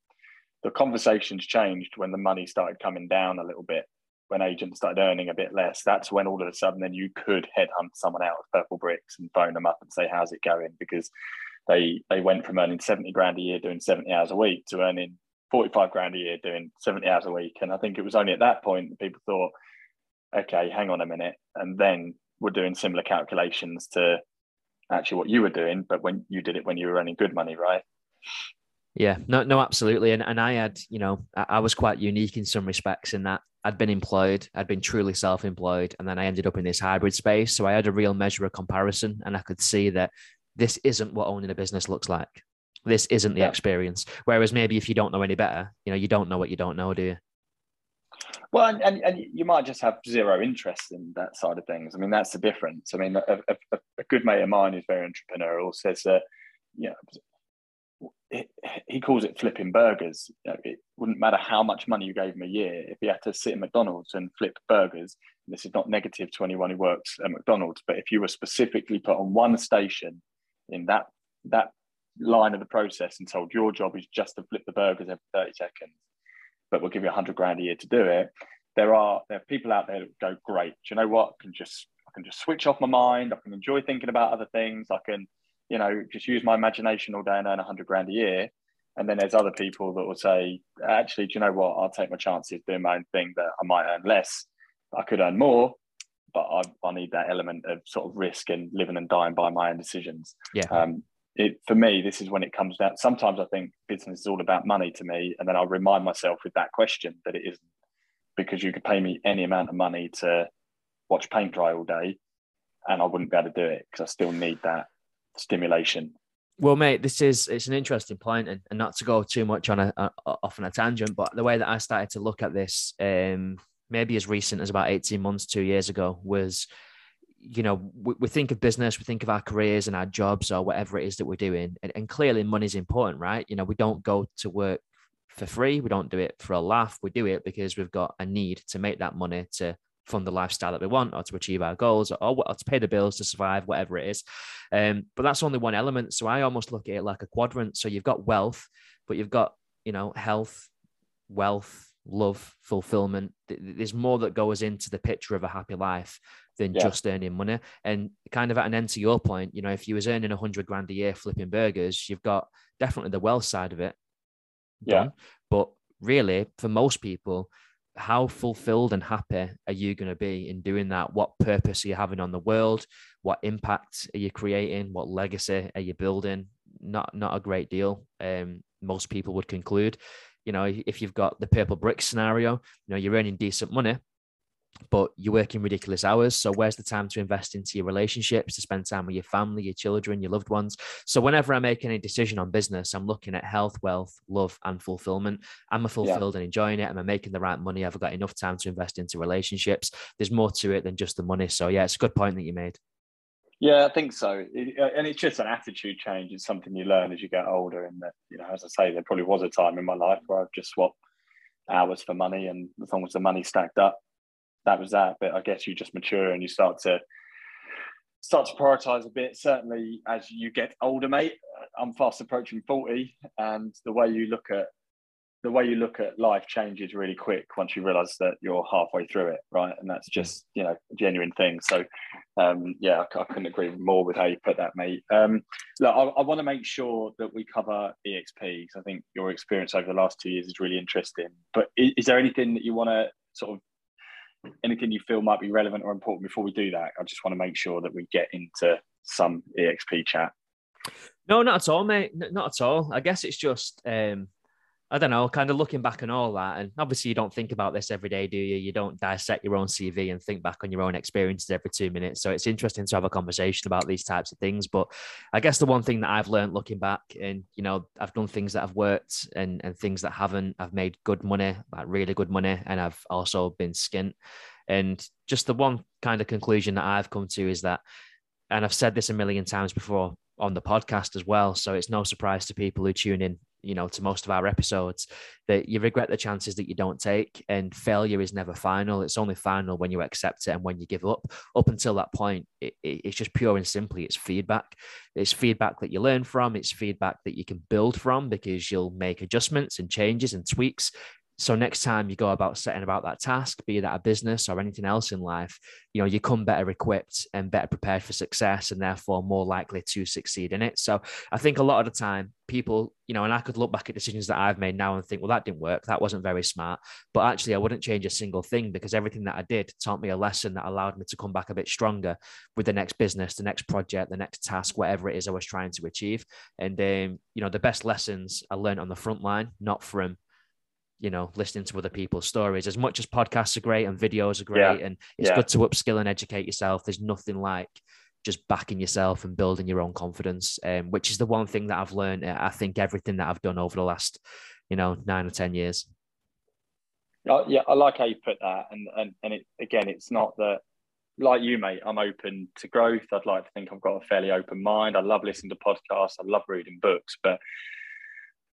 the conversations changed when the money started coming down a little bit, when agents started earning a bit less. That's when all of a sudden then you could headhunt someone out of Purplebricks and phone them up and say, "How's it going?" Because they they went from earning seventy grand a year doing seventy hours a week to earning 45 grand a year doing 70 hours a week. And I think it was only at that point that people thought, okay, hang on a minute. And then we're doing similar calculations to actually what you were doing, but when you did it when you were earning good money, right? Yeah, no, no, absolutely. And and I had, you know, I, was quite unique in some respects in that I'd been employed, I'd been truly self-employed, and then I ended up in this hybrid space. So I had a real measure of comparison, and I could see that this isn't what owning a business looks like. This isn't the yeah. experience. Whereas maybe if you don't know any better, you know, you don't know what you don't know, do you? Well, and, and, and, you might just have zero interest in that side of things. I mean, that's the difference. I mean, a, a, a good mate of mine who's very entrepreneurial says that, you know, it, he calls it flipping burgers. You know, it wouldn't matter how much money you gave him a year if he had to sit in McDonald's and flip burgers. this is not negative to anyone who works at McDonald's, but if you were specifically put on one station in that that line of the process and told your job is just to flip the burgers every 30 seconds but we'll give you a hundred grand a year to do it. There are there are people out there that go, great. Do you know what? I can just I can just switch off my mind. I can enjoy thinking about other things. I can, you know, just use my imagination all day and earn a hundred grand a year. And then there's other people that will say, actually, do you know what? I'll take my chances doing my own thing that I might earn less. I could earn more, but I, I need that element of sort of risk and living and dying by my own decisions. Yeah. Um, it, for me, this is when it comes down. Sometimes I think business is all about money to me, and then I'll remind myself with that question that it isn't, because you could pay me any amount of money to watch paint dry all day, and I wouldn't be able to do it because I still need that stimulation. Well, mate, this is it's an interesting point, and, and not to go too much on a, a, off on a tangent, but the way that I started to look at this, um, maybe as recent as about eighteen months, two years ago, was you know, we, we, think of business, we think of our careers and our jobs or whatever it is that we're doing. And, and clearly, money is important, right? You know, we don't go to work for free. We don't do it for a laugh. We do it because we've got a need to make that money to fund the lifestyle that we want or to achieve our goals or, or, to pay the bills to survive, whatever it is. Um, but that's only one element. So I almost look at it like a quadrant. So you've got wealth, but you've got, you know, health, wealth, love, fulfillment. There's more that goes into the picture of a happy life than yeah. just earning money. And kind of at an end to your point, you know, if you was earning a hundred grand a year flipping burgers, you've got definitely the wealth side of it. Done. Yeah. But really, for most people, how fulfilled and happy are you going to be in doing that? What purpose are you having on the world? What impact are you creating? What legacy are you building? Not not a great deal. Um, most people would conclude. You know, if you've got the purple brick scenario, you know, you're earning decent money, but you're working ridiculous hours. So where's the time to invest into your relationships, to spend time with your family, your children, your loved ones? So whenever I make any decision on business, I'm looking at health, wealth, love, and fulfillment. Am I fulfilled yeah. and enjoying it? Am I making the right money? Have I got enough time to invest into relationships? There's more to it than just the money. So yeah, it's a good point that you made. Yeah, I think so. It, uh, and it's just an attitude change. It's something you learn as you get older. And that, you know, as I say, there probably was a time in my life where I've just swapped hours for money, and as long as the money stacked up, that was that. But I guess you just mature and you start to start to prioritize a bit. Certainly, as you get older, mate. I'm fast approaching forty, and the way you look at the way you look at life changes really quick once you realize that you're halfway through it, right? And that's just you know genuine thing. So, um, yeah, I, I, couldn't agree more with how you put that, mate. Um, look, I, I want to make sure that we cover eXp because I think your experience over the last two years is really interesting. But is, is there anything that you want to sort of anything you feel might be relevant or important before we do that? I just want to make sure that we get into some eXp chat. No, not at all, mate. Not at all. I guess it's just um, I don't know, kind of looking back on all that. And obviously, you don't think about this every day, do you? You don't dissect your own CV and think back on your own experiences every two minutes. So it's interesting to have a conversation about these types of things. But I guess the one thing that I've learned looking back, and you know, I've done things that have worked and, and things that haven't. I've made good money, like really good money, and I've also been skint. And just the one kind of conclusion that I've come to is that, and I've said this a million times before on the podcast as well. So it's no surprise to people who tune in you know to most of our episodes that you regret the chances that you don't take and failure is never final. It's only final when you accept it and when you give up. Up until that point it, it, it's just pure and simply it's feedback. It's feedback that you learn from. It's feedback that you can build from because you'll make adjustments and changes and tweaks so next time you go about setting about that task, be that a business or anything else in life, you know, you come better equipped and better prepared for success and therefore more likely to succeed in it. So I think a lot of the time people, you know, and I could look back at decisions that I've made now and think, well, that didn't work. That wasn't very smart. But actually I wouldn't change a single thing because everything that I did taught me a lesson that allowed me to come back a bit stronger with the next business, the next project, the next task, whatever it is I was trying to achieve. And um, you know, the best lessons I learned on the front line, not from you know, listening to other people's stories. As much as podcasts are great and videos are great, yeah. and it's yeah. good to upskill and educate yourself, there's nothing like just backing yourself and building your own confidence, um, which is the one thing that I've learned. Uh, I think everything that I've done over the last, you know, nine or 10 years. Oh, yeah, I like how you put that. And, and, and it, again, it's not that, like you, mate, I'm open to growth. I'd like to think I've got a fairly open mind. I love listening to podcasts. I love reading books, but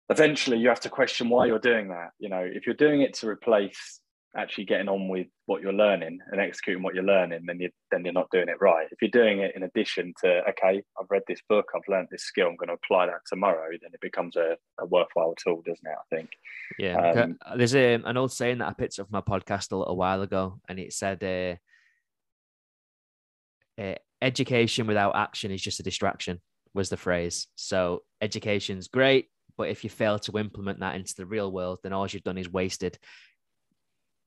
eventually you have to question why you're doing that. You know, if you're doing it to replace actually getting on with what you're learning and executing what you're learning, then you then you're not doing it right. If you're doing it in addition to, okay, I've read this book, I've learned this skill, I'm going to apply that tomorrow, then it becomes a, a worthwhile tool, doesn't it? I think. Yeah, um, there's a, an old saying that I picked up from my podcast a little while ago, and it said, uh, uh, "Education without action is just a distraction." Was the phrase. So education's great but if you fail to implement that into the real world, then all you've done is wasted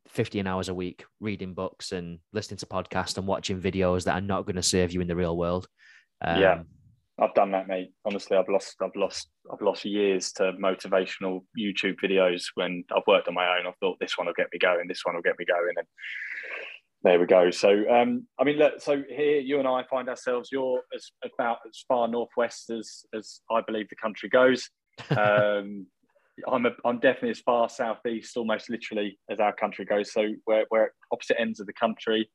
15 hours a week reading books and listening to podcasts and watching videos that are not going to serve you in the real world. Um, yeah, I've done that, mate. Honestly, I've lost, I've lost, I've lost years to motivational YouTube videos when I've worked on my own. I thought this one will get me going, this one will get me going, and there we go. So, um, I mean, look, so here you and I find ourselves. You're as about as far northwest as as I believe the country goes. Um, I'm a, I'm definitely as far southeast, almost literally, as our country goes. So we're, we're at opposite ends of the country.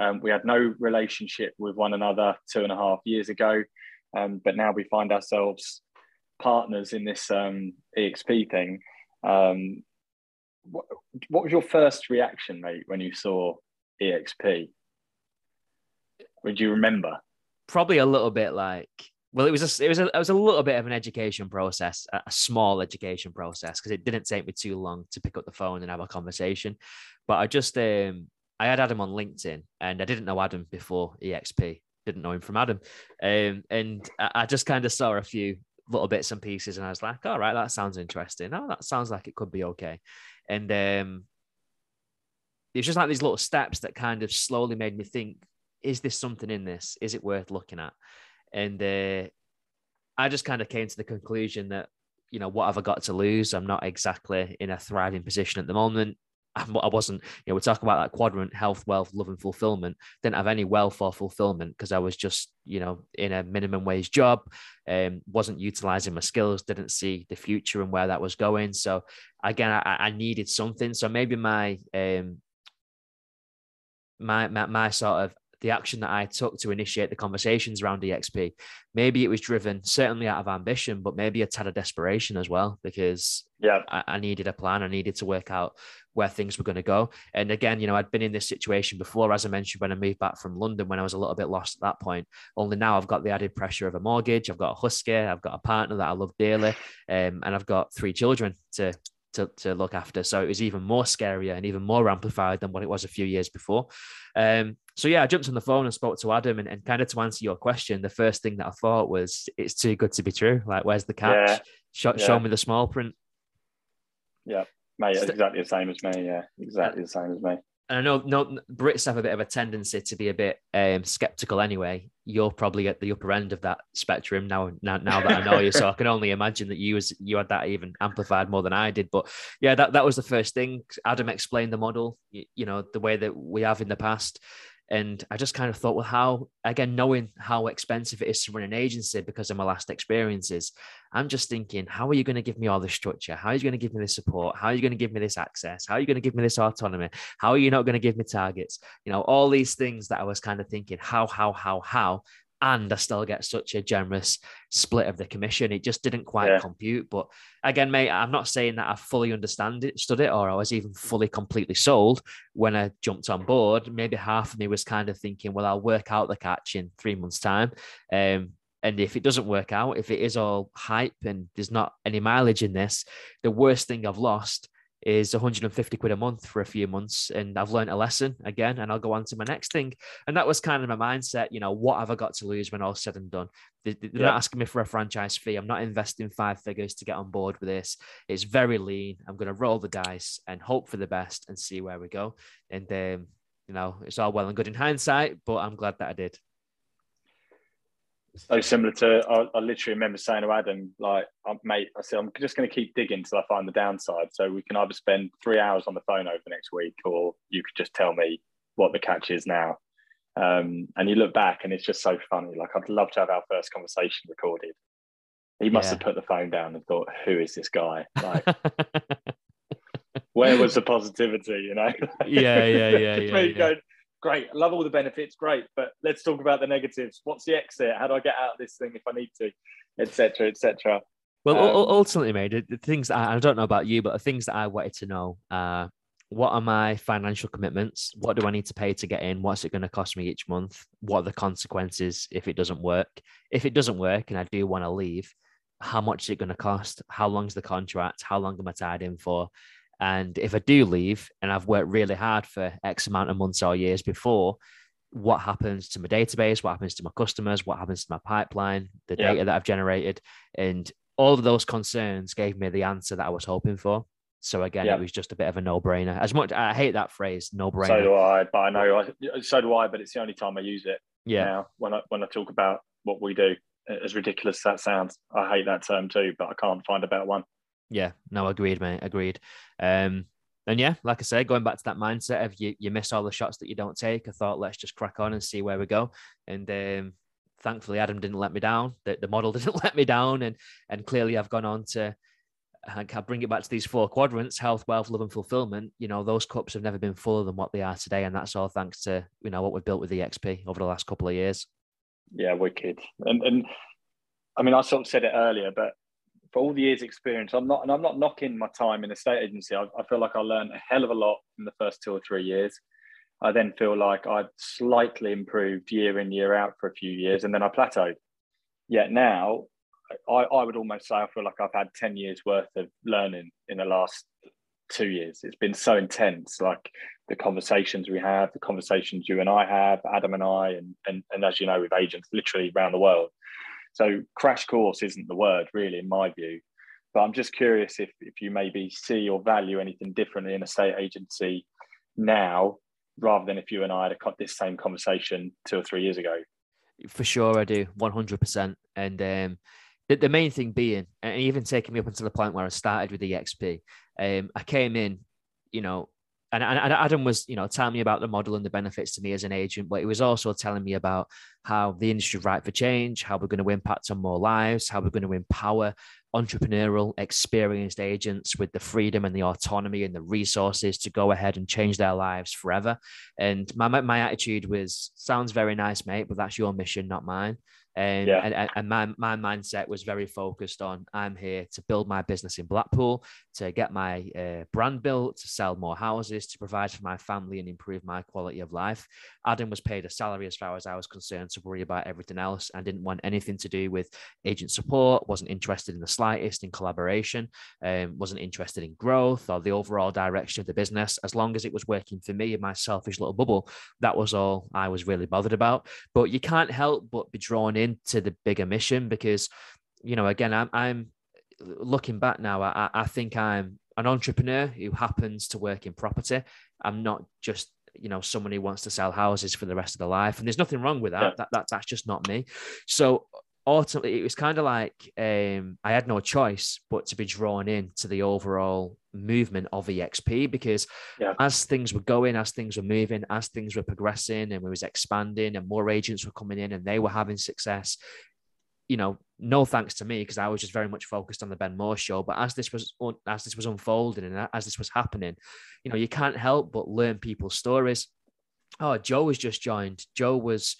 Um, we had no relationship with one another two and a half years ago, um, but now we find ourselves partners in this um, eXp thing. Um, what was your first reaction, mate, when you saw eXp? Would you remember? Probably a little bit like well, it was a, it was a, it was a little bit of an education process, a small education process, because it didn't take me too long to pick up the phone and have a conversation. But I just, um, I had Adam on LinkedIn, and I didn't know Adam before eXp. Didn't know him from Adam, um, and I, I just kind of saw a few little bits and pieces, and I was like, all right, that sounds interesting. Oh, that sounds like it could be okay. And um, it was just like these little steps that kind of slowly made me think, is this something in this? Is it worth looking at? And uh, I just kind of came to the conclusion that, you know, what have I got to lose? I'm not exactly in a thriving position at the moment. I wasn't, you know, we're talking about that quadrant health, wealth, love, and fulfillment. Didn't have any wealth or fulfillment because I was just, you know, in a minimum wage job, um, wasn't utilizing my skills, didn't see the future and where that was going. So again, I, I needed something. So maybe my um my, my my sort of the action that I took to initiate the conversations around eXp, maybe it was driven certainly out of ambition, but maybe a tad of desperation as well, because yeah, I, I needed a plan. I needed to work out where things were going to go. And again, you know, I'd been in this situation before, as I mentioned, when I moved back from London, when I was a little bit lost at that point. Only now I've got the added pressure of a mortgage. I've got a husky. I've got a partner that I love dearly, um, and I've got three children to to, to look after. So it was even more scarier and even more amplified than what it was a few years before. Um, so yeah, I jumped on the phone and spoke to Adam, and, and kind of to answer your question, the first thing that I thought was, "It's too good to be true." Like, where's the catch? Yeah. Show, yeah. show me the small print. Yeah, mate, exactly the same as me. Yeah, exactly the same as me. And I know no Brits have a bit of a tendency to be a bit um, skeptical anyway. You're probably at the upper end of that spectrum now. Now, now that I know you, so I can only imagine that you was you had that even amplified more than I did. But yeah, that, that was the first thing. Adam explained the model, you, you know, the way that we have in the past. And I just kind of thought, well, how, again, knowing how expensive it is to run an agency because of my last experiences, I'm just thinking, how are you going to give me all this structure? How are you going to give me this support? How are you going to give me this access? How are you going to give me this autonomy? How are you not going to give me targets? You know, all these things that I was kind of thinking, how, how, how, how and I still get such a generous split of the commission. It just didn't quite yeah. compute. But again, mate, I'm not saying that I fully understand it, stood it, or I was even fully completely sold when I jumped on board. Maybe half of me was kind of thinking, well, I'll work out the catch in three months' time. Um, and if it doesn't work out, if it is all hype and there's not any mileage in this, the worst thing I've lost is 150 quid a month for a few months and I've learned a lesson again and I'll go on to my next thing. And that was kind of my mindset, you know, what have I got to lose when all's said and done? They're yeah. not asking me for a franchise fee. I'm not investing five figures to get on board with this. It's very lean. I'm going to roll the dice and hope for the best and see where we go. And, um, you know, it's all well and good in hindsight, but I'm glad that I did so similar to I, I, literally remember saying to Adam, like, mate, I said I'm just going to keep digging until I find the downside. So we can either spend three hours on the phone over next week, or you could just tell me what the catch is now. Um, and you look back, and it's just so funny. Like I'd love to have our first conversation recorded. He must yeah. have put the phone down and thought, "Who is this guy?" Like, where was the positivity? You know? yeah, yeah, yeah, yeah, yeah. Going, great. I love all the benefits, great. But let's talk about the negatives. What's the exit? How do I get out of this thing if I need to, etc., etc. Well, um, ultimately, mate, the things I, I, don't know about you, but the things that I wanted to know are what are my financial commitments? What do I need to pay to get in? What's it going to cost me each month? What are the consequences if it doesn't work? If it doesn't work and I do want to leave, how much is it going to cost? How long is the contract? How long am I tied in for? And if I do leave and I've worked really hard for X amount of months or years before, what happens to my database? What happens to my customers? What happens to my pipeline, the yeah. data that I've generated? And all of those concerns gave me the answer that I was hoping for. So again, yeah. it was just a bit of a no-brainer. As much I hate that phrase, no-brainer. So do I, but I know I, so do I. But it's the only time I use it. Yeah. Now, when I when I talk about what we do, as ridiculous as that sounds, I hate that term too. But I can't find a better one. Yeah, no, agreed, mate. Agreed. Um, and yeah, like I said, going back to that mindset of you, you miss all the shots that you don't take. I thought let's just crack on and see where we go. And um, thankfully, Adam didn't let me down. The, the model didn't let me down, and and clearly, I've gone on to. I bring it back to these four quadrants: health, wealth, love, and fulfillment. You know, those cups have never been fuller than what they are today, and that's all thanks to you know what we've built with the XP over the last couple of years. Yeah, wicked. And and I mean, I sort of said it earlier, but for all the years experience, I'm not, and I'm not knocking my time in estate agency. I, I, feel like I learned a hell of a lot in the first two or three years. I then feel like I've slightly improved year in, year out for a few years, and then I plateaued. Yet now, I, I would almost say I feel like I've had 10 years worth of learning in the last two years. It's been so intense, like the conversations we have, the conversations you and I have, Adam and I, and, and, and as you know, with agents literally around the world. So crash course isn't the word really, in my view. But I'm just curious if, if you maybe see or value anything differently in estate agency now rather than if you and I had got this same conversation two or three years ago. For sure, I do 100%. And um, the, the main thing being, and even taking me up until the point where I started with the eXp, um, I came in, you know, and, and Adam was, you know, telling me about the model and the benefits to me as an agent, but he was also telling me about how the industry is right for change, how we're going to impact on more lives, how we're going to empower entrepreneurial, experienced agents with the freedom and the autonomy and the resources to go ahead and change their lives forever. And my my attitude was, sounds very nice, mate, but that's your mission, not mine. Um, yeah. and, and my, my mindset was very focused on I'm here to build my business in Blackpool, to get my uh, brand built, to sell more houses, to provide for my family and improve my quality of life. Adam was paid a salary as far as I was concerned to worry about everything else and didn't want anything to do with agent support, wasn't interested in the slightest in collaboration, um, wasn't interested in growth or the overall direction of the business. As long as it was working for me in my selfish little bubble, that was all I was really bothered about. But you can't help but be drawn into the bigger mission because, you know, again, I'm, I'm looking back now, I, I think I'm an entrepreneur who happens to work in property. I'm not just you know someone who wants to sell houses for the rest of their life and there's nothing wrong with that yeah. that, that that's just not me so ultimately it was kind of like um, i had no choice but to be drawn in to the overall movement of eXp because yeah. as things were going as things were moving as things were progressing and we was expanding and more agents were coming in and they were having success you know, no thanks to me because I was just very much focused on the Ben Moore show. But as this was as this was unfolding and as this was happening, you know, you can't help but learn people's stories. Oh, Joe was just joined. Joe was,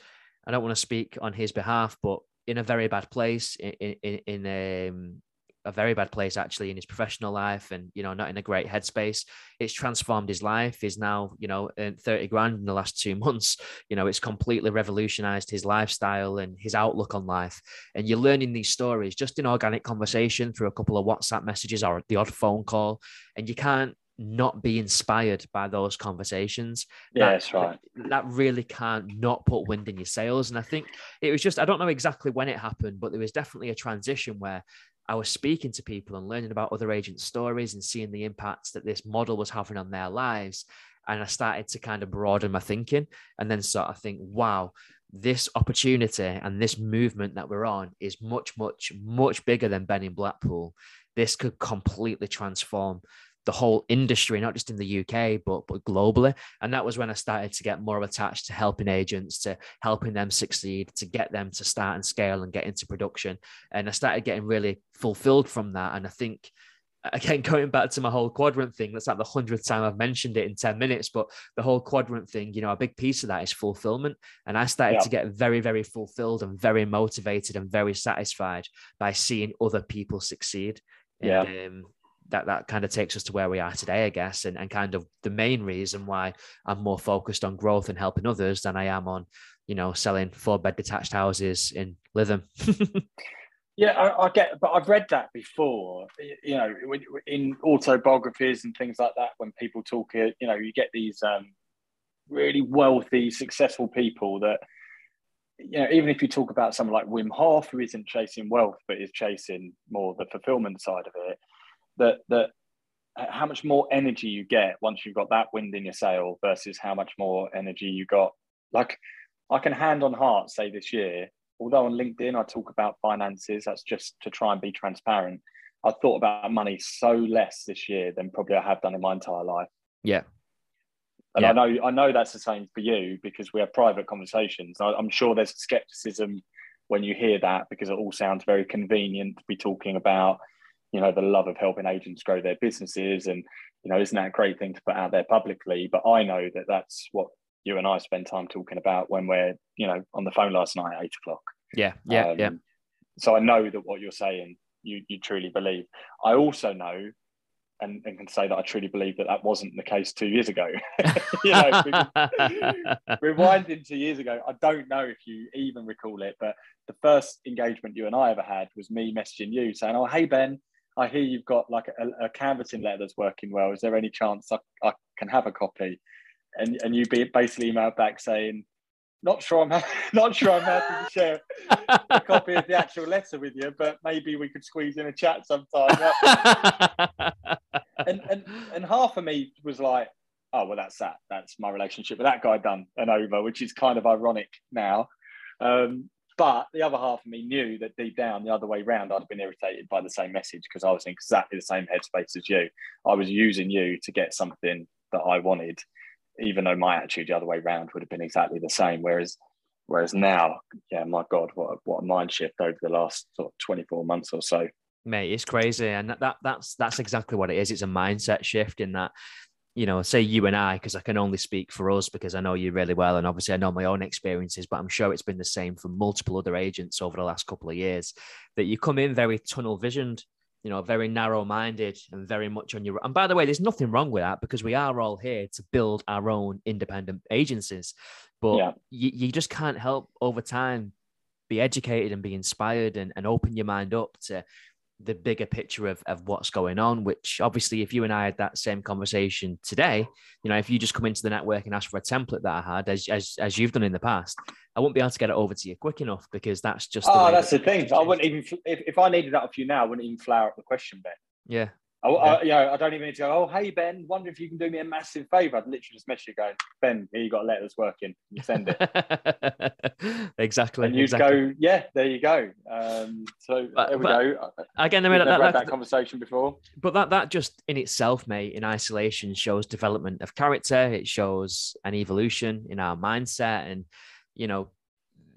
I don't want to speak on his behalf, but in a very bad place in in, in um, a very bad place actually in his professional life and you know not in a great headspace. It's transformed his life. He's now you know 30 grand in the last two months. You know it's completely revolutionized his lifestyle and his outlook on life. And you're learning these stories just in organic conversation through a couple of whatsapp messages or the odd phone call. And you can't not be inspired by those conversations. Yeah, that, that's right. That really can't not put wind in your sails. And I think it was just, I don't know exactly when it happened, but there was definitely a transition where I was speaking to people and learning about other agents' stories and seeing the impacts that this model was having on their lives. And I started to kind of broaden my thinking and then sort of think, wow, this opportunity and this movement that we're on is much, much, much bigger than Ben in Blackpool. This could completely transform the whole industry, not just in the UK, but, but globally. And that was when I started to get more attached to helping agents, to helping them succeed, to get them to start and scale and get into production. And I started getting really fulfilled from that. And I think again going back to my whole quadrant thing that's like the hundredth time i've mentioned it in 10 minutes but the whole quadrant thing you know a big piece of that is fulfillment and i started yeah. to get very very fulfilled and very motivated and very satisfied by seeing other people succeed yeah um, that that kind of takes us to where we are today, I guess, and, and kind of the main reason why I'm more focused on growth and helping others than I am on, you know, selling four bed detached houses in Lytham. yeah, I, I, get, but I've read that before. You know, in autobiographies and things like that, when people talk, you know, you get these um, really wealthy, successful people that. You know, even if you talk about someone like Wim Hof, who isn't chasing wealth but is chasing more the fulfillment side of it, that that uh, how much more energy you get once you've got that wind in your sail versus how much more energy you got. Like I can hand on heart say this year, although on LinkedIn I talk about finances, that's just to try and be transparent. I thought about money so less this year than probably I have done in my entire life. Yeah. And yeah. I know I know that's the same for you because we have private conversations. I, I'm sure there's skepticism when you hear that because it all sounds very convenient to be talking about you know the love of helping agents grow their businesses and you know isn't that a great thing to put out there publicly? But i know that that's what you and i spend time talking about when we're you know on the phone last night at eight o'clock. Yeah yeah um, yeah so i know that what you're saying you you truly believe. I also know and, and can say that I truly believe that that wasn't the case two years ago. you know, rewinding two years ago, I don't know if you even recall it, but the first engagement you and I ever had was me messaging you saying, "Oh, hey Ben, I hear you've got like a, a canvassing letter that's working well. Is there any chance I, I can have a copy? And and you be basically emailed back saying, not sure I'm not sure I'm happy to share a copy of the actual letter with you, but maybe we could squeeze in a chat sometime. and and and half of me was like, oh well, that's that. That's my relationship with that guy done and over, which is kind of ironic now. Um, but the other half of me knew that deep down, the other way round, I'd have been irritated by the same message because I was in exactly the same headspace as you. I was using you to get something that I wanted, even though my attitude the other way round would have been exactly the same. Whereas, whereas now, yeah, my God, what a, what a mind shift over the last sort of 24 months or so. Mate, it's crazy, and that, that that's that's exactly what it is. It's a mindset shift in that you know, say you and I, because I can only speak for us because I know you really well. And obviously, I know my own experiences, but I'm sure it's been the same for multiple other agents over the last couple of years that you come in very tunnel visioned, you know, very narrow minded and very much on your. And by the way, there's nothing wrong with that because we are all here to build our own independent agencies. But yeah. you, you just can't help over time be educated and be inspired and, and open your mind up to the bigger picture of, of what's going on which obviously if you and i had that same conversation today you know if you just come into the network and ask for a template that i had as, as, as you've done in the past i won't be able to get it over to you quick enough because that's just oh that's the thing. I wouldn't even if, if i needed that of you now i wouldn't even flower up the question Ben. yeah I, I, you know, I don't even need to go, oh, hey, Ben, wonder if you can do me a massive favor. I'd literally just message you going, Ben, here you got a letter that's working. You send it. exactly. And you'd exactly. go, yeah, there you go. Um, so but, there we go. Again, I mean, never that, had that conversation before. But that, that just in itself, mate, in isolation, shows development of character. It shows an evolution in our mindset. And, you know,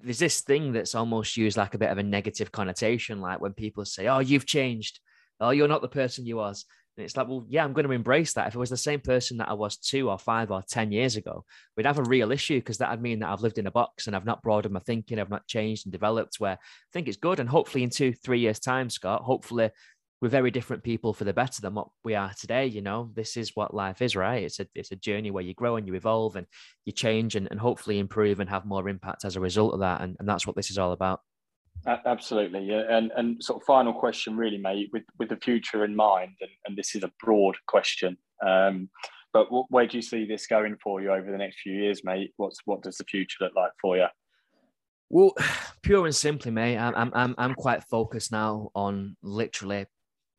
there's this thing that's almost used like a bit of a negative connotation, like when people say, oh, you've changed oh, you're not the person you was. And it's like, well, yeah, I'm going to embrace that. If it was the same person that I was two or five or 10 years ago, we'd have a real issue because that'd mean that I've lived in a box and I've not broadened my thinking, I've not changed and developed. Where I think it's good. And hopefully, in two, three years' time, Scott, hopefully, we're very different people for the better than what we are today. You know, this is what life is, right? It's a it's a journey where you grow and you evolve and you change and, and hopefully improve and have more impact as a result of that. And, and that's what this is all about. Absolutely, yeah. And and sort of final question, really, mate, with with the future in mind, and, and this is a broad question. Um, but w- where do you see this going for you over the next few years, mate? What's what does the future look like for you? Well, pure and simply, mate, I'm I'm I'm quite focused now on literally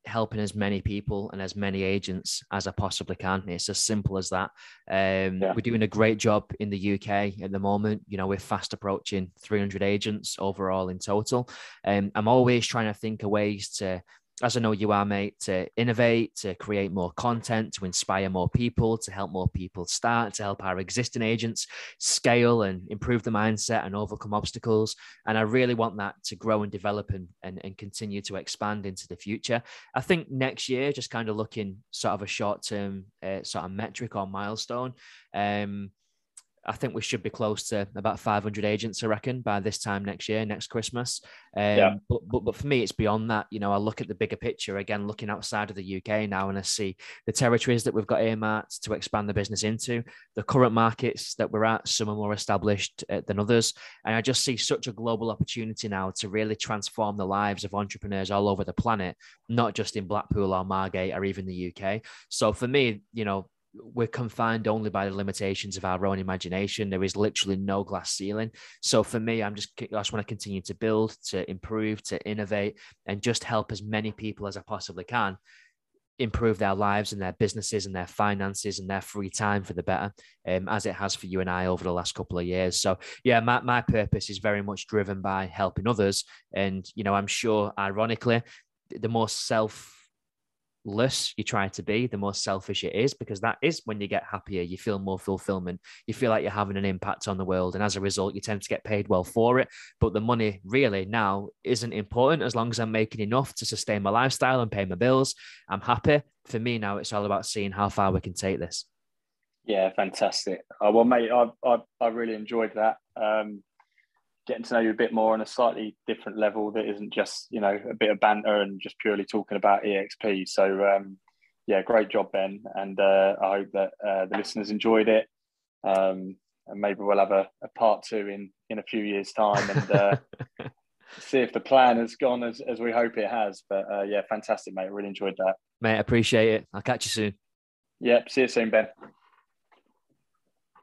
helping as many people and as many agents as I possibly can. It's as simple as that. Um, yeah. We're doing a great job in the UK at the moment. You know, we're fast approaching 300 agents overall in total. Um, I'm always trying to think of ways to as I know you are, mate, to innovate, to create more content, to inspire more people, to help more people start, to help our existing agents scale and improve the mindset and overcome obstacles. And I really want that to grow and develop and, and, and continue to expand into the future. I think next year, just kind of looking sort of a short term uh, sort of metric or milestone. Um, I think we should be close to about 500 agents, I reckon, by this time next year, next Christmas. Um, yeah. but, but, but for me, it's beyond that. You know, I look at the bigger picture again, looking outside of the UK now, and I see the territories that we've got earmarked to expand the business into, the current markets that we're at, some are more established uh, than others. And I just see such a global opportunity now to really transform the lives of entrepreneurs all over the planet, not just in Blackpool or Margate or even the UK. So for me, you know, we're confined only by the limitations of our own imagination. There is literally no glass ceiling. So for me, I'm just I just want to continue to build, to improve, to innovate, and just help as many people as I possibly can improve their lives and their businesses and their finances and their free time for the better, um, as it has for you and I over the last couple of years. So yeah, my, my purpose is very much driven by helping others. And you know, I'm sure ironically, the more self less you try to be, the more selfish it is, because that is when you get happier, you feel more fulfillment, you feel like you're having an impact on the world. And as a result, you tend to get paid well for it. But the money really now isn't important as long as I'm making enough to sustain my lifestyle and pay my bills. I'm happy. For me now, it's all about seeing how far we can take this. Yeah, fantastic. Uh, well, mate, I, I, I really enjoyed that. Um, getting to know you a bit more on a slightly different level that isn't just you know a bit of banter and just purely talking about exp so um, yeah great job ben. And uh, i hope that uh, the listeners enjoyed it. Um, and maybe we'll have a, a, part two in in a few years time and uh, see if the plan has gone as, as we hope it has. But uh, yeah fantastic mate. Really enjoyed that. Mate appreciate it. I'll catch you soon. Yep see you soon ben